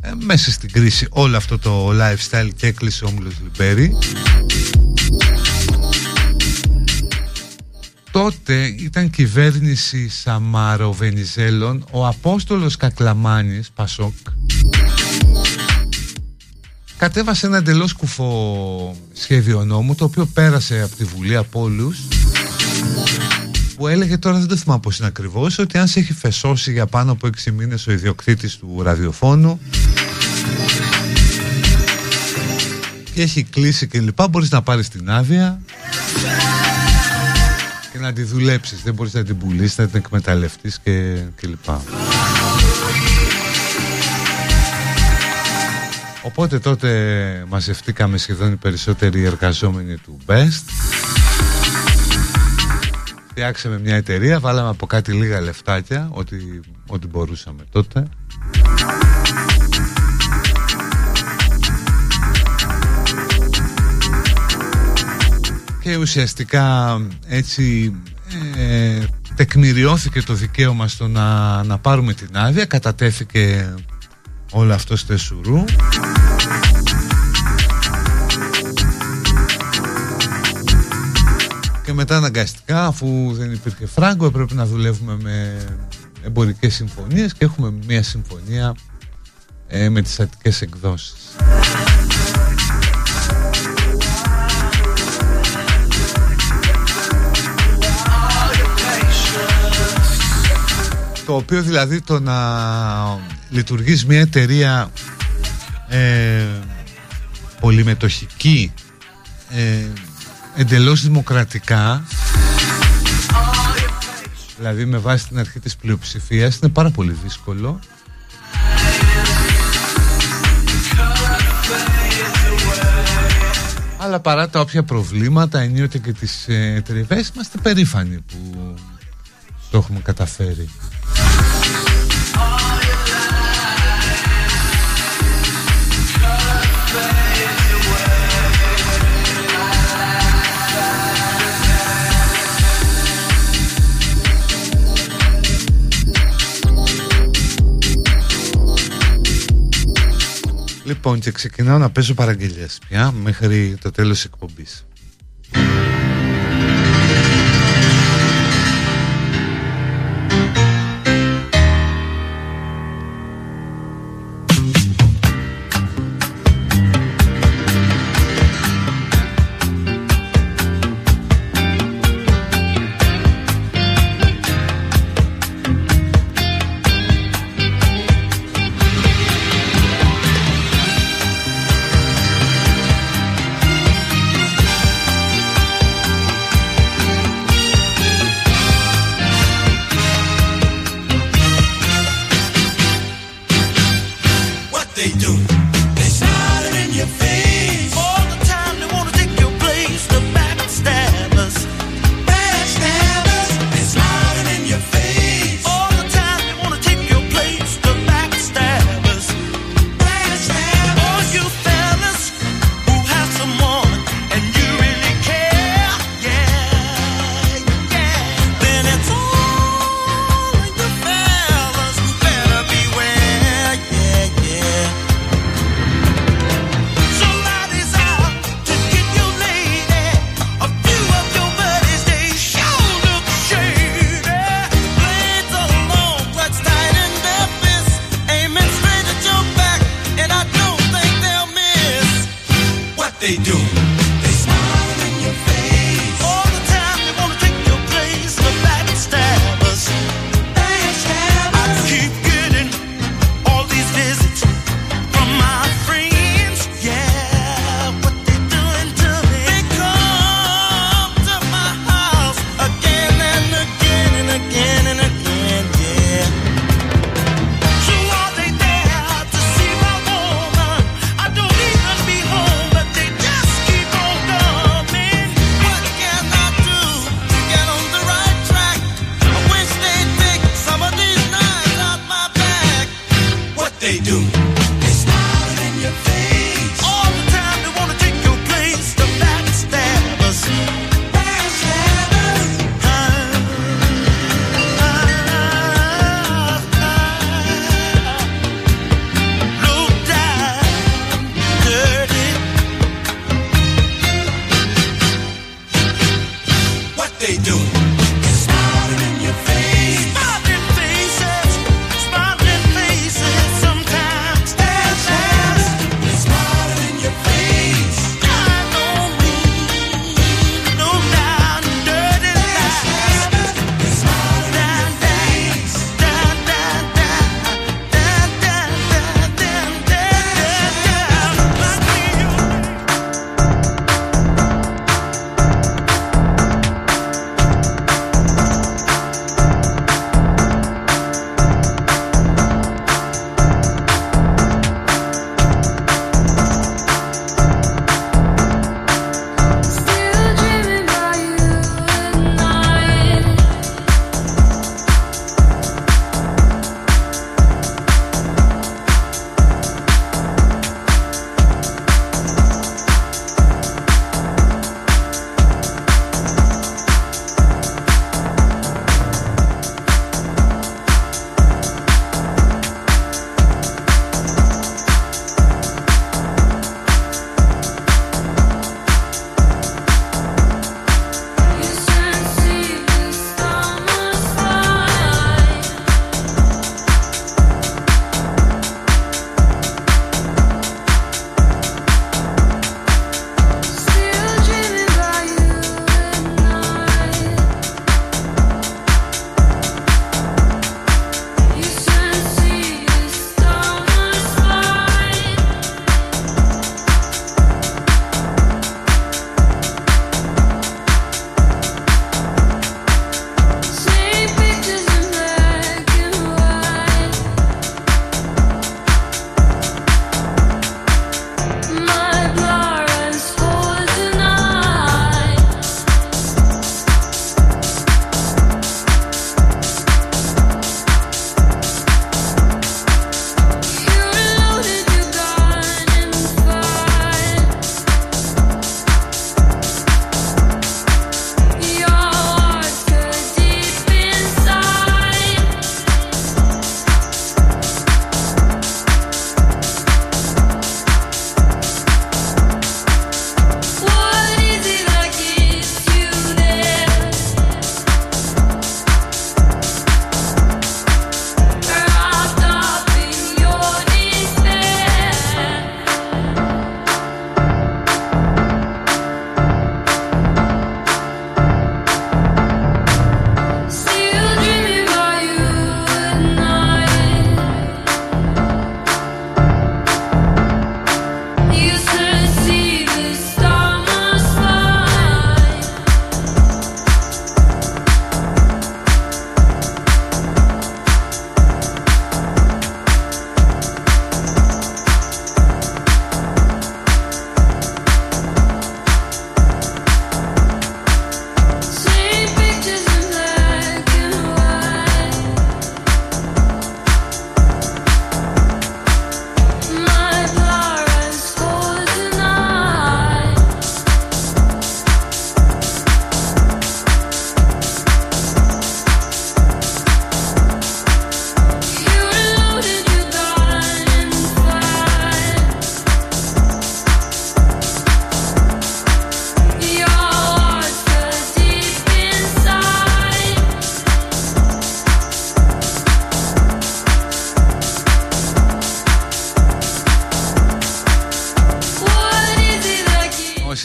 ε, μέσα στην κρίση όλο αυτό το lifestyle και έκλεισε ο Όμιλος Λιμπέρη τότε ήταν κυβέρνηση Σαμάρο Βενιζέλων ο Απόστολος Κακλαμάνης Πασόκ κατέβασε ένα εντελώς κουφό σχέδιο νόμου το οποίο πέρασε από τη Βουλή από όλους που έλεγε τώρα δεν το θυμάμαι πως είναι ακριβώς ότι αν σε έχει φεσώσει για πάνω από 6 μήνες ο ιδιοκτήτης του ραδιοφώνου και έχει κλείσει και λοιπά μπορείς να πάρεις την άδεια. και να τη δουλέψεις. Δεν μπορείς να την πουλήσεις, να την εκμεταλλευτείς και, και λοιπά Οπότε τότε μαζευτήκαμε σχεδόν οι περισσότεροι εργαζόμενοι του Best. Φτιάξαμε μια εταιρεία, βάλαμε από κάτι λίγα λεφτάκια, ό,τι, ό,τι μπορούσαμε τότε και ουσιαστικά έτσι ε, τεκμηριώθηκε το δικαίωμα στο να, να πάρουμε την άδεια κατατέθηκε όλο αυτό στο εσουρού. Και μετά αναγκαστικά αφού δεν υπήρχε φράγκο έπρεπε να δουλεύουμε με εμπορικές συμφωνίες και έχουμε μια συμφωνία ε, με τις αττικές εκδόσεις το οποίο δηλαδή το να λειτουργείς μια εταιρεία ε, πολυμετοχική ε, εντελώς δημοκρατικά δηλαδή με βάση την αρχή της πλειοψηφίας είναι πάρα πολύ δύσκολο.
Αλλά παρά τα όποια προβλήματα ενίοτε και τις ε, τριβές είμαστε περήφανοι που το έχουμε καταφέρει. Λοιπόν, και ξεκινάω να παίζω παραγγελίε πια μέχρι το τέλος εκπομπής.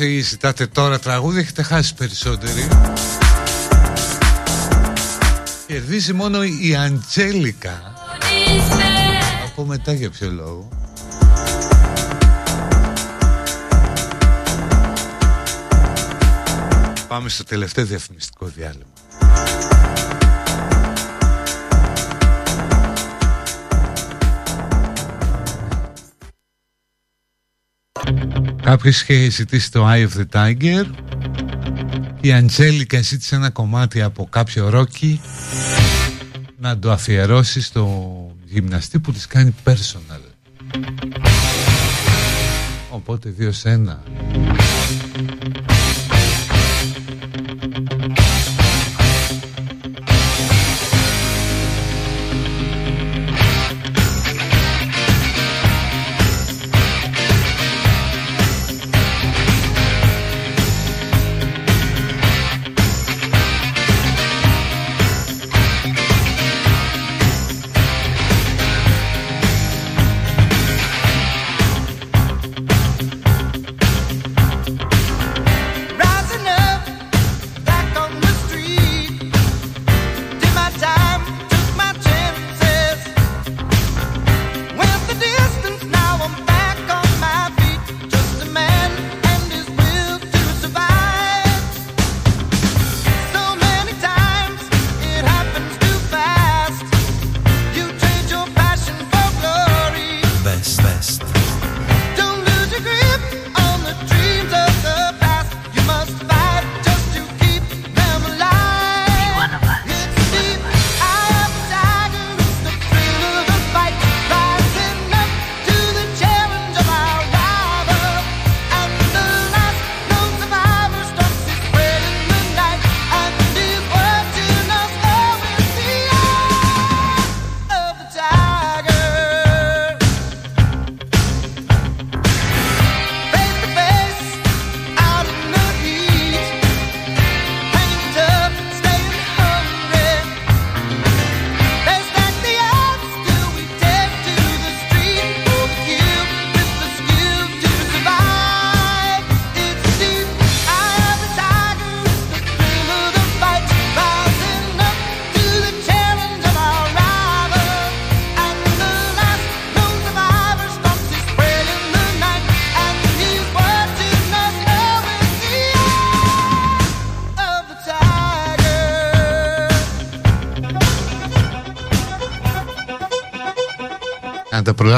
Όσοι ζητάτε τώρα τραγούδι έχετε χάσει περισσότεροι. Κερδίζει μόνο η Αντζέλικα. Από μετά για ποιο λόγο. Πάμε στο τελευταίο διαφημιστικό διάλειμμα Κάποιος είχε ζητήσει το Eye of the Tiger. Η Αντζέλικα ζήτησε ένα κομμάτι από κάποιο ρόκι Να το αφιερώσει στο γυμναστή που της κάνει personal. Οπότε δύο σε ένα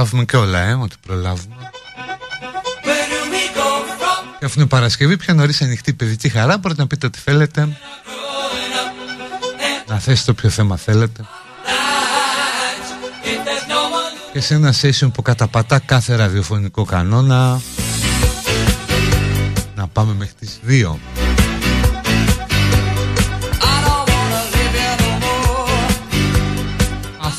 προλάβουμε και όλα, ε, ό,τι προλάβουμε. Και αφού είναι Παρασκευή, πιο νωρίς ανοιχτή παιδική χαρά, μπορείτε να πείτε ό,τι θέλετε. Να θέσετε όποιο θέμα θέλετε. Και σε ένα session που καταπατά κάθε ραδιοφωνικό κανόνα να πάμε μέχρι τις 2.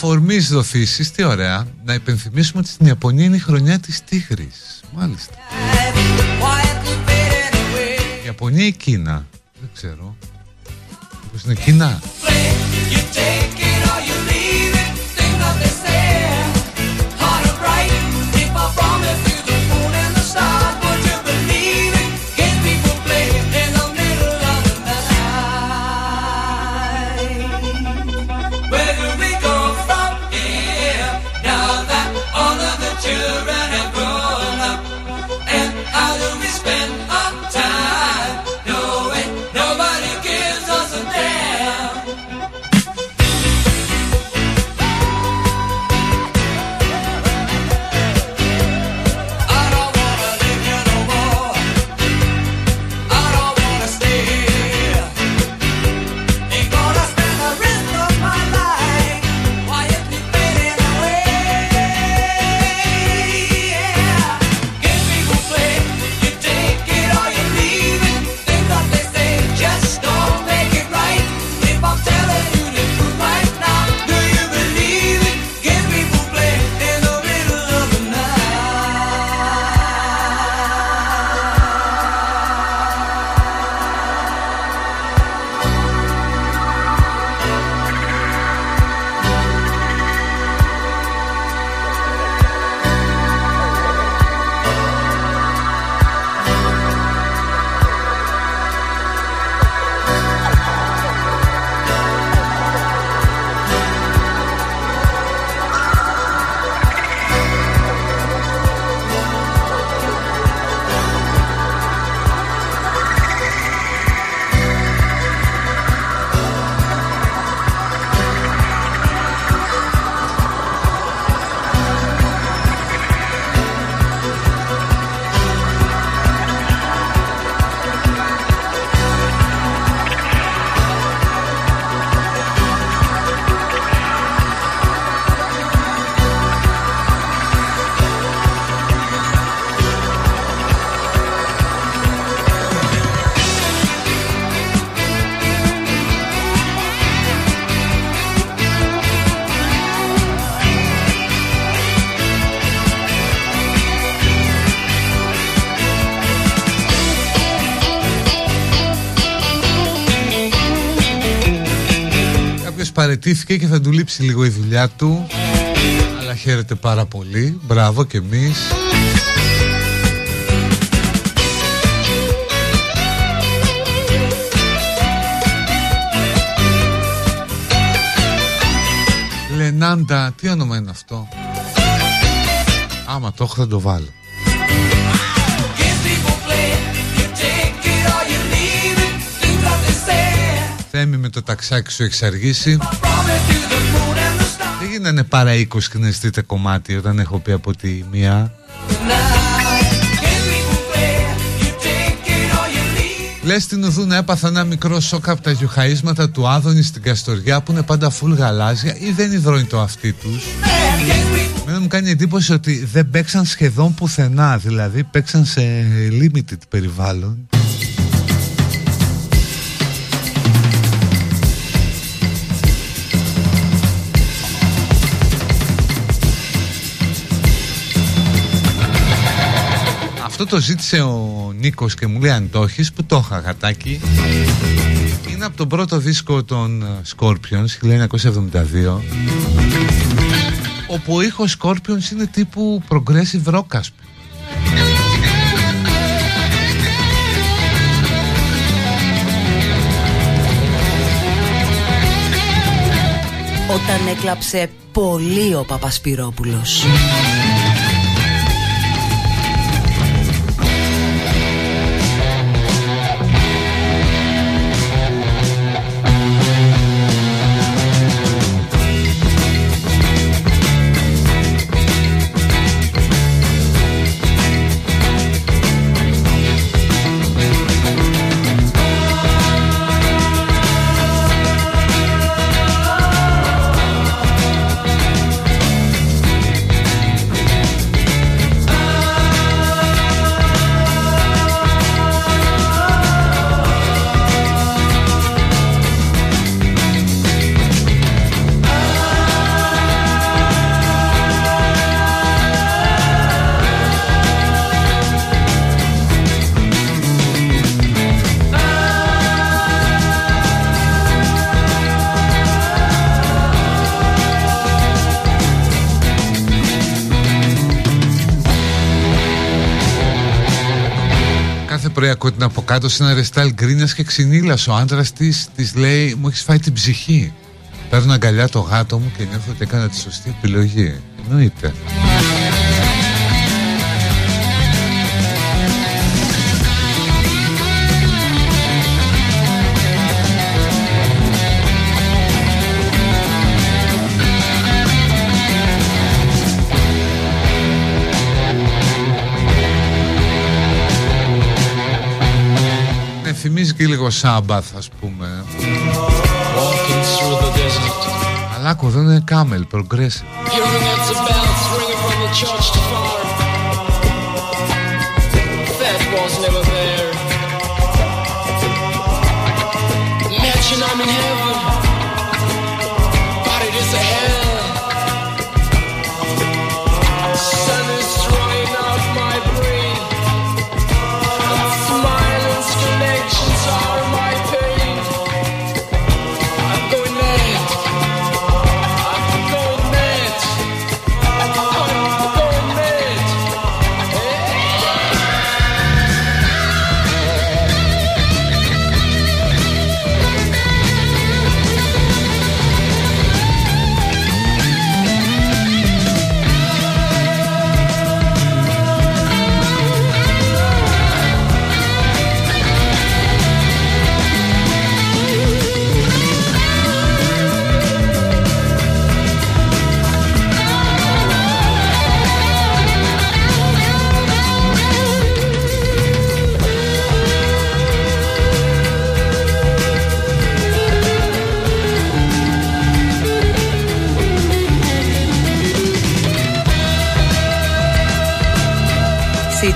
Αφορμής δοθήσεις, τι ωραία Να υπενθυμίσουμε ότι στην Ιαπωνία είναι η χρονιά της τίγρης Μάλιστα. Η Ιαπωνία ή Κίνα Δεν ξέρω. Πώς είναι Κίνα;
Παρετήθηκε και θα του λείψει λίγο η δουλειά του. Αλλά χαίρεται πάρα πολύ. Μπράβο και εμείς. Λενάντα, τι όνομα είναι αυτό; Άμα το έχω θα το βάλω. Θέμη με το ταξάκι σου έχει αργήσει Δεν γίνανε παρά 20 κνεστείτε κομμάτι όταν έχω πει από τη μία. Λες στην Ουδούνα έπαθα ένα μικρό σοκ από τα γιουχαίσματα του Άδωνη στην Καστοριά που είναι πάντα φουλ γαλάζια ή δεν υδρώνει το αυτί τους Μένα μου κάνει εντύπωση ότι δεν παίξαν σχεδόν πουθενά Δηλαδή παίξαν σε limited περιβάλλον Αυτό το ζήτησε ο Νίκος και μου λέει αν το έχεις, που το είχα γατάκι Είναι από τον πρώτο δίσκο των ε, Scorpions 1972 όπου ο ήχος Scorpions είναι τύπου progressive rock ας πούμε.
Όταν έκλαψε πολύ ο Παπασπυρόπουλος.
Την από κάτω σε ένα ρεστάλ γκρίνιας και ξυνήλας Ο άντρας της, της λέει μου έχεις φάει την ψυχή Παίρνω αγκαλιά το γάτο μου και νιώθω ότι έκανα τη σωστή επιλογή. Εννοείται Λίγο Σάμπαθ, ας πούμε. Αλλά ακουδόν είναι
κάμελ προγκρέσαι.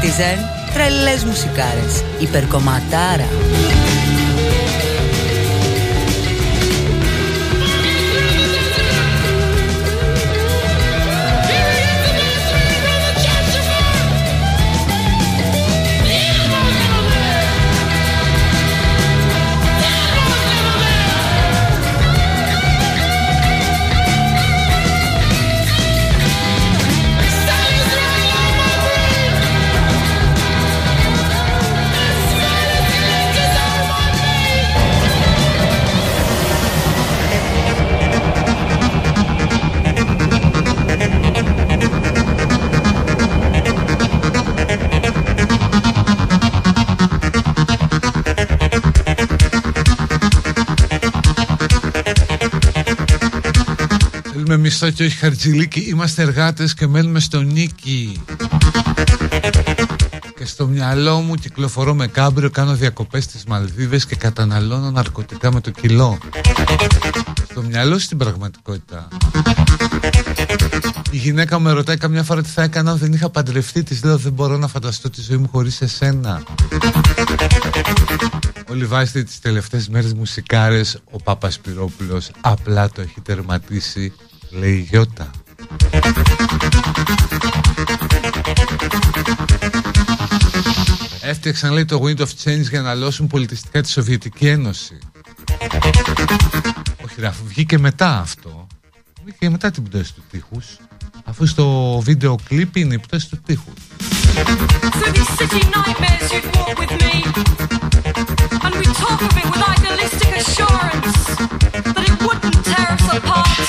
Citizen, τρελές μουσικάρες, υπερκομματάρα.
Θέλουμε μισθό και όχι χαρτζηλίκι. Είμαστε εργάτες και μένουμε στο νίκη. Και στο μυαλό μου κυκλοφορώ με κάμπριο Κάνω διακοπές στις Μαλδίβες Και καταναλώνω ναρκωτικά με το κιλό. Στο μυαλό στην πραγματικότητα. Η γυναίκα μου με ρωτάει καμιά φορά τι θα έκανα αν δεν είχα παντρευτεί. Της λέω δεν μπορώ να φανταστώ τη ζωή μου χωρίς εσένα. Όλοι βάζετε τις τελευταίες μέρες μουσικάρες. Ο Παπασπυρόπουλος απλά το έχει τερματίσει Λέει η Γιώτα Έφτιαξαν λέει το Wind of Change για να λώσουν πολιτιστικά τη Σοβιετική Ένωση. Όχι ρε, αφού βγήκε μετά αυτό Βγήκε μετά την πτώση του τείχους. Αφού στο βίντεο κλιπ είναι η πτώση του τείχους.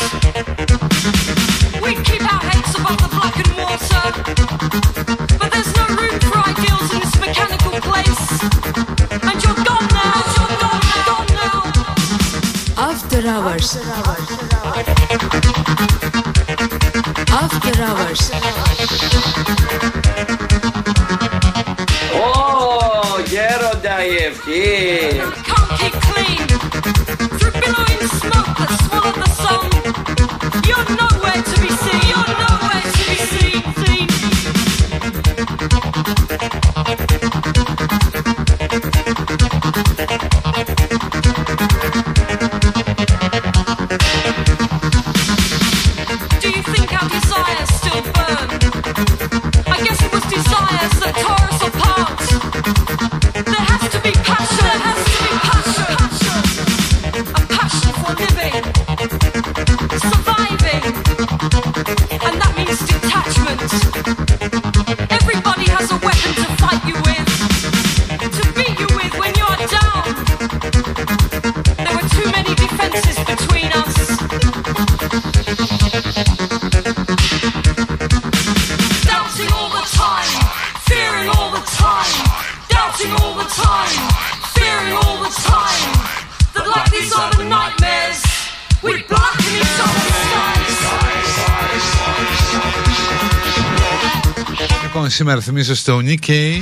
Through Can't keep clean. Through billowing smoke that swallowed the
Λοιπόν, σήμερα θυμίζω στο Nikkei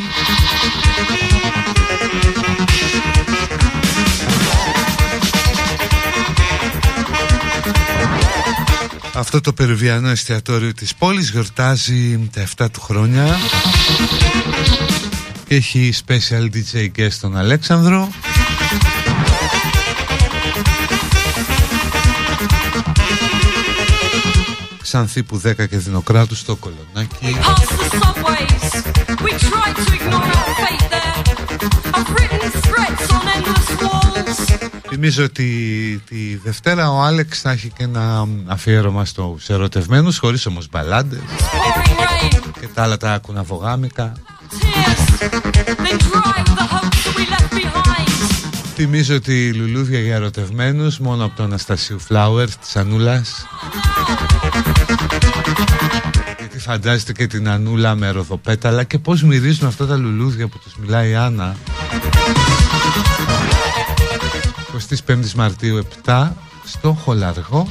Αυτό το περιβιανό εστιατόριο της πόλης γιορτάζει τα 7 του χρόνια. Και έχει special DJ guest τον Αλέξανδρο Ξανθή που 10 και Δινοκράτου στο Κολονάκι
Past the subways, we tried to ignore our fate there. I've written threats on endless walls.
Θυμίζω ότι τη Δευτέρα ο Άλεξ θα έχει και ένα αφιέρωμα στους ερωτευμένους χωρίς όμως μπαλάντες
Pouring rain,
και τα άλλα τα κουναβογάμικα
tears, then dry with the hopes that we left behind.
Θυμίζω ότι λουλούδια για ερωτευμένους μόνο από το Αναστασίου Φλάουερ της Ανούλας γιατί φαντάζεστε και την Ανούλα με ροδοπέταλα και πως μυρίζουν αυτά τα λουλούδια που τους μιλάει η Άννα. 25 Μαρτίου 7 στο Χολαργό.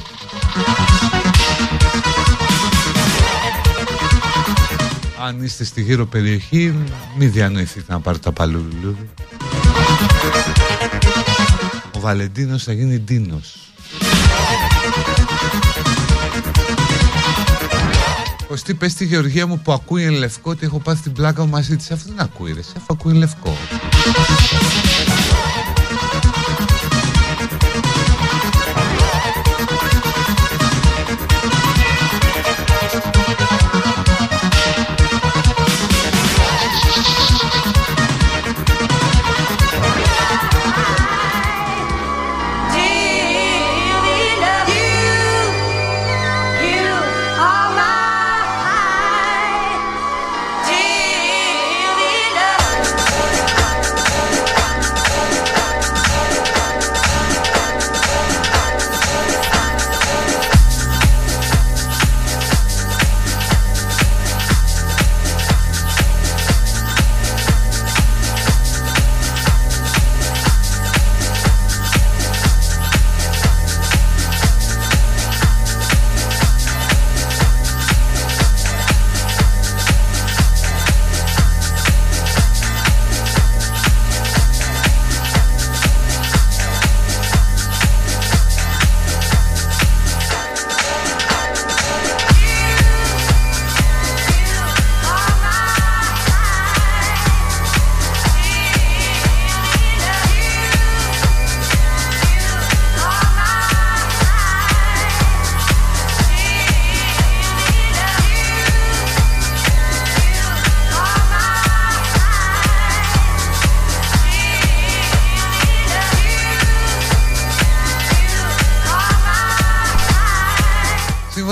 Αν είστε στη γύρω περιοχή μην διανοηθείτε να πάρετε απαλού λουλούδι Ο Βαλεντίνος θα γίνει Ντίνος Κωστή πες στη Γεωργία μου που ακούει εν λευκό ότι έχω πάθει την πλάκα μου μαζί της. Αυτό δεν ακούει ρε, σε αφού ακούει εν λευκό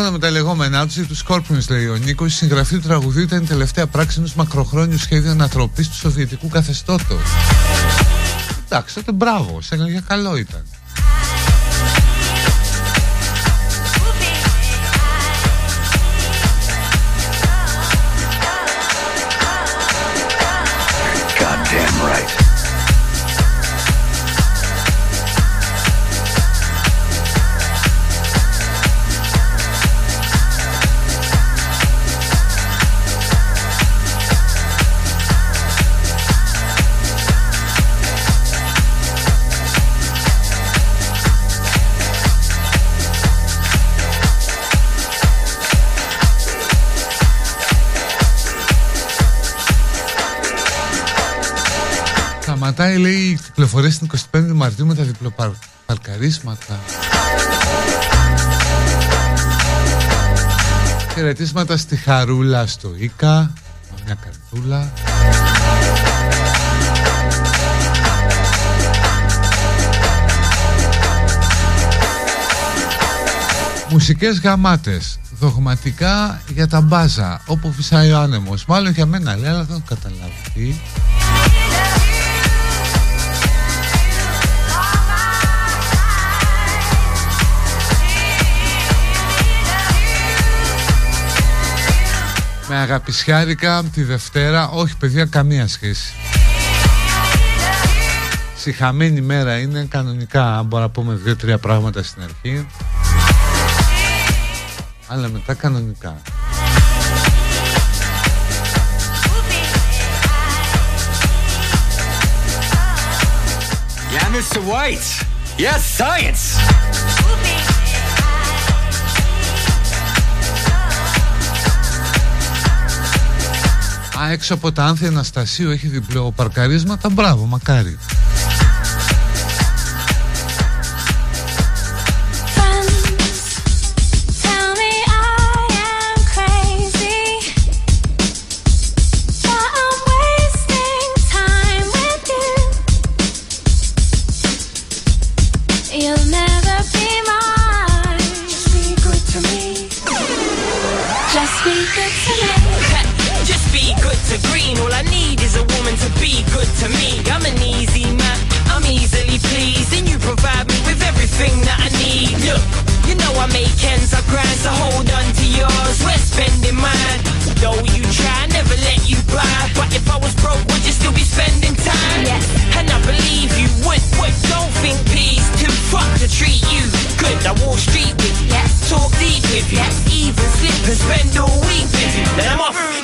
σύμφωνα με τα λεγόμενά τους, του Scorpions λέει ο Νίκος, η συγγραφή του τραγουδιού ήταν η τελευταία πράξη ενός μακροχρόνιου σχέδιου ανατροπής του Σοβιετικού καθεστώτος. Εντάξει, τότε μπράβο, σε για καλό ήταν. Κυκλοφορία στην 25η Μαρτίου με τα διπλοπαρκαρίσματα. Χαιρετίσματα στη Χαρούλα στο Ίκα. Μια καρδούλα. Μουσικές γαμάτες Δογματικά για τα μπάζα Όπου φυσάει ο άνεμος Μάλλον για μένα λέει αλλά δεν έχω καταλάβει Με αγαπησιάρικα τη Δευτέρα Όχι παιδιά καμία σχέση Συχαμένη μέρα είναι κανονικά Αν μπορώ να πούμε δύο-τρία πράγματα στην αρχή Αλλά μετά κανονικά
Yeah, Mr. White. Yes, science.
Έξω από τα Άνθη Αναστασίου έχει διπλό παρκαρίσματα. Μπράβο, μακάρι.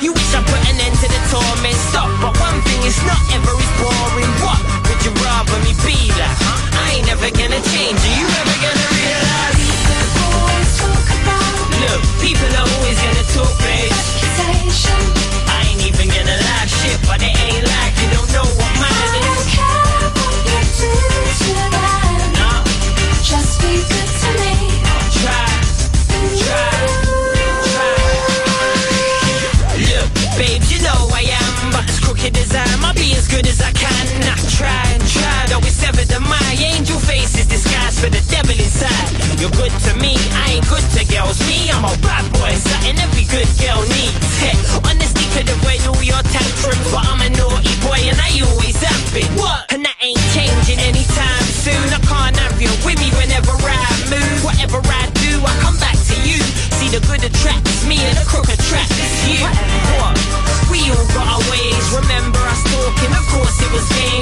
You.
Wish I put an end to the torment. Stop. But one thing is not ever is boring. What would you rather me be like? I ain't never gonna change. You as I'll be as good as I can. I try and try, though it's ever the my angel face is disguised for the devil inside. You're good to me, I ain't good to girls. Me, I'm a bad boy, something every good girl needs. Hey, honesty could avoid all your tantrums, but I'm a naughty boy and I always have been. What? And that ain't changing anytime soon. I can't have you with me whenever I move. Whatever I do, I come back to you. See the good attracts me and the crook attracts you.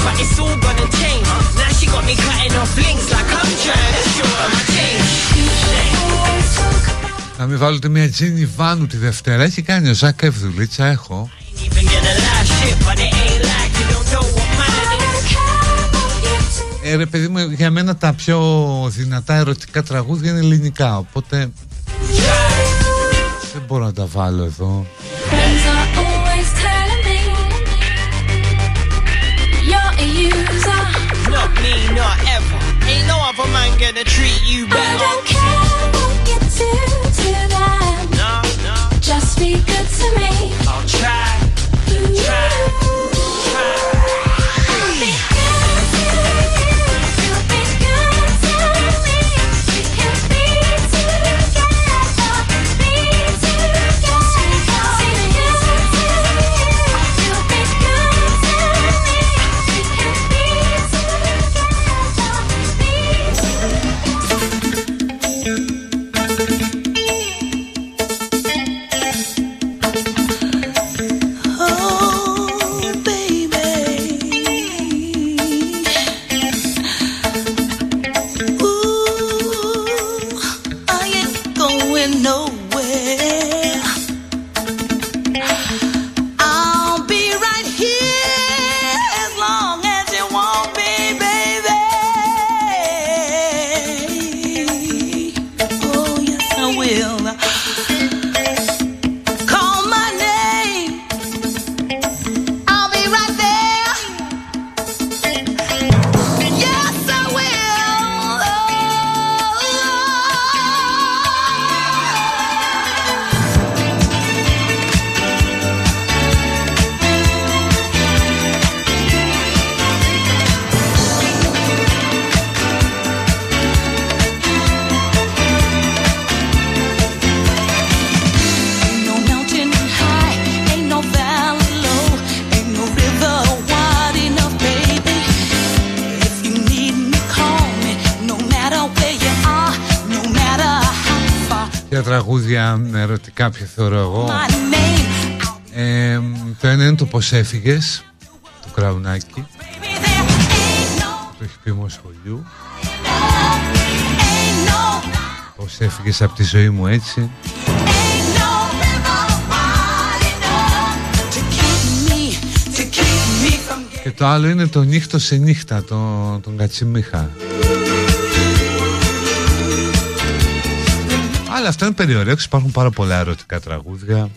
But it's all gonna change. Now she got me cutting off links like I'm trying to shorten my change.
Να μην βάλετε μια Τζίνι Βάνου τη Δευτέρα. Έχει κάνει ο Ζακ Ευδουλίτσα, έχω.
Even gonna lie shit, but it ain't like you don't know what mine is.
Ε, ρε παιδί μου, για μένα τα πιο δυνατά ερωτικά τραγούδια είναι ελληνικά, οπότε δεν μπορώ να τα βάλω εδώ.
Man gonna treat you
I don't care what you do to them.
No, no.
Just be good to me.
Ποια τραγούδια ερωτικά ποια θεωρώ εγώ. Ε, Το ένα είναι το πως έφυγες Του Κραουνάκη. Το έχει πει μου σχολείου Πως έφυγες από τη ζωή μου έτσι. Και το άλλο είναι το νύχτο σε νύχτα, τον, τον Κατσιμίχα. Αλλά αυτό είναι περιορέξεις, υπάρχουν πάρα πολλά ερωτικά τραγούδια.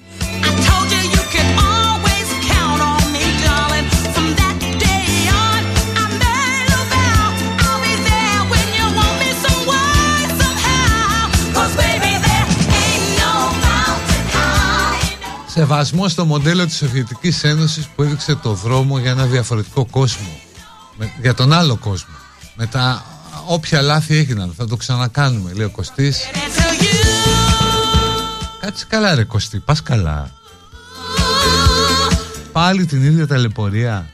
Σεβασμό στο μοντέλο της Σοβιετικής Ένωσης που έδειξε το δρόμο για ένα διαφορετικό κόσμο. Με, για τον άλλο κόσμο. Με τα όποια λάθη έγιναν. Θα το ξανακάνουμε, λέει ο Κωστής. Κάτσε καλά ρε Κωστή, πας καλά. Πάλι την ίδια ταλαιπωρία.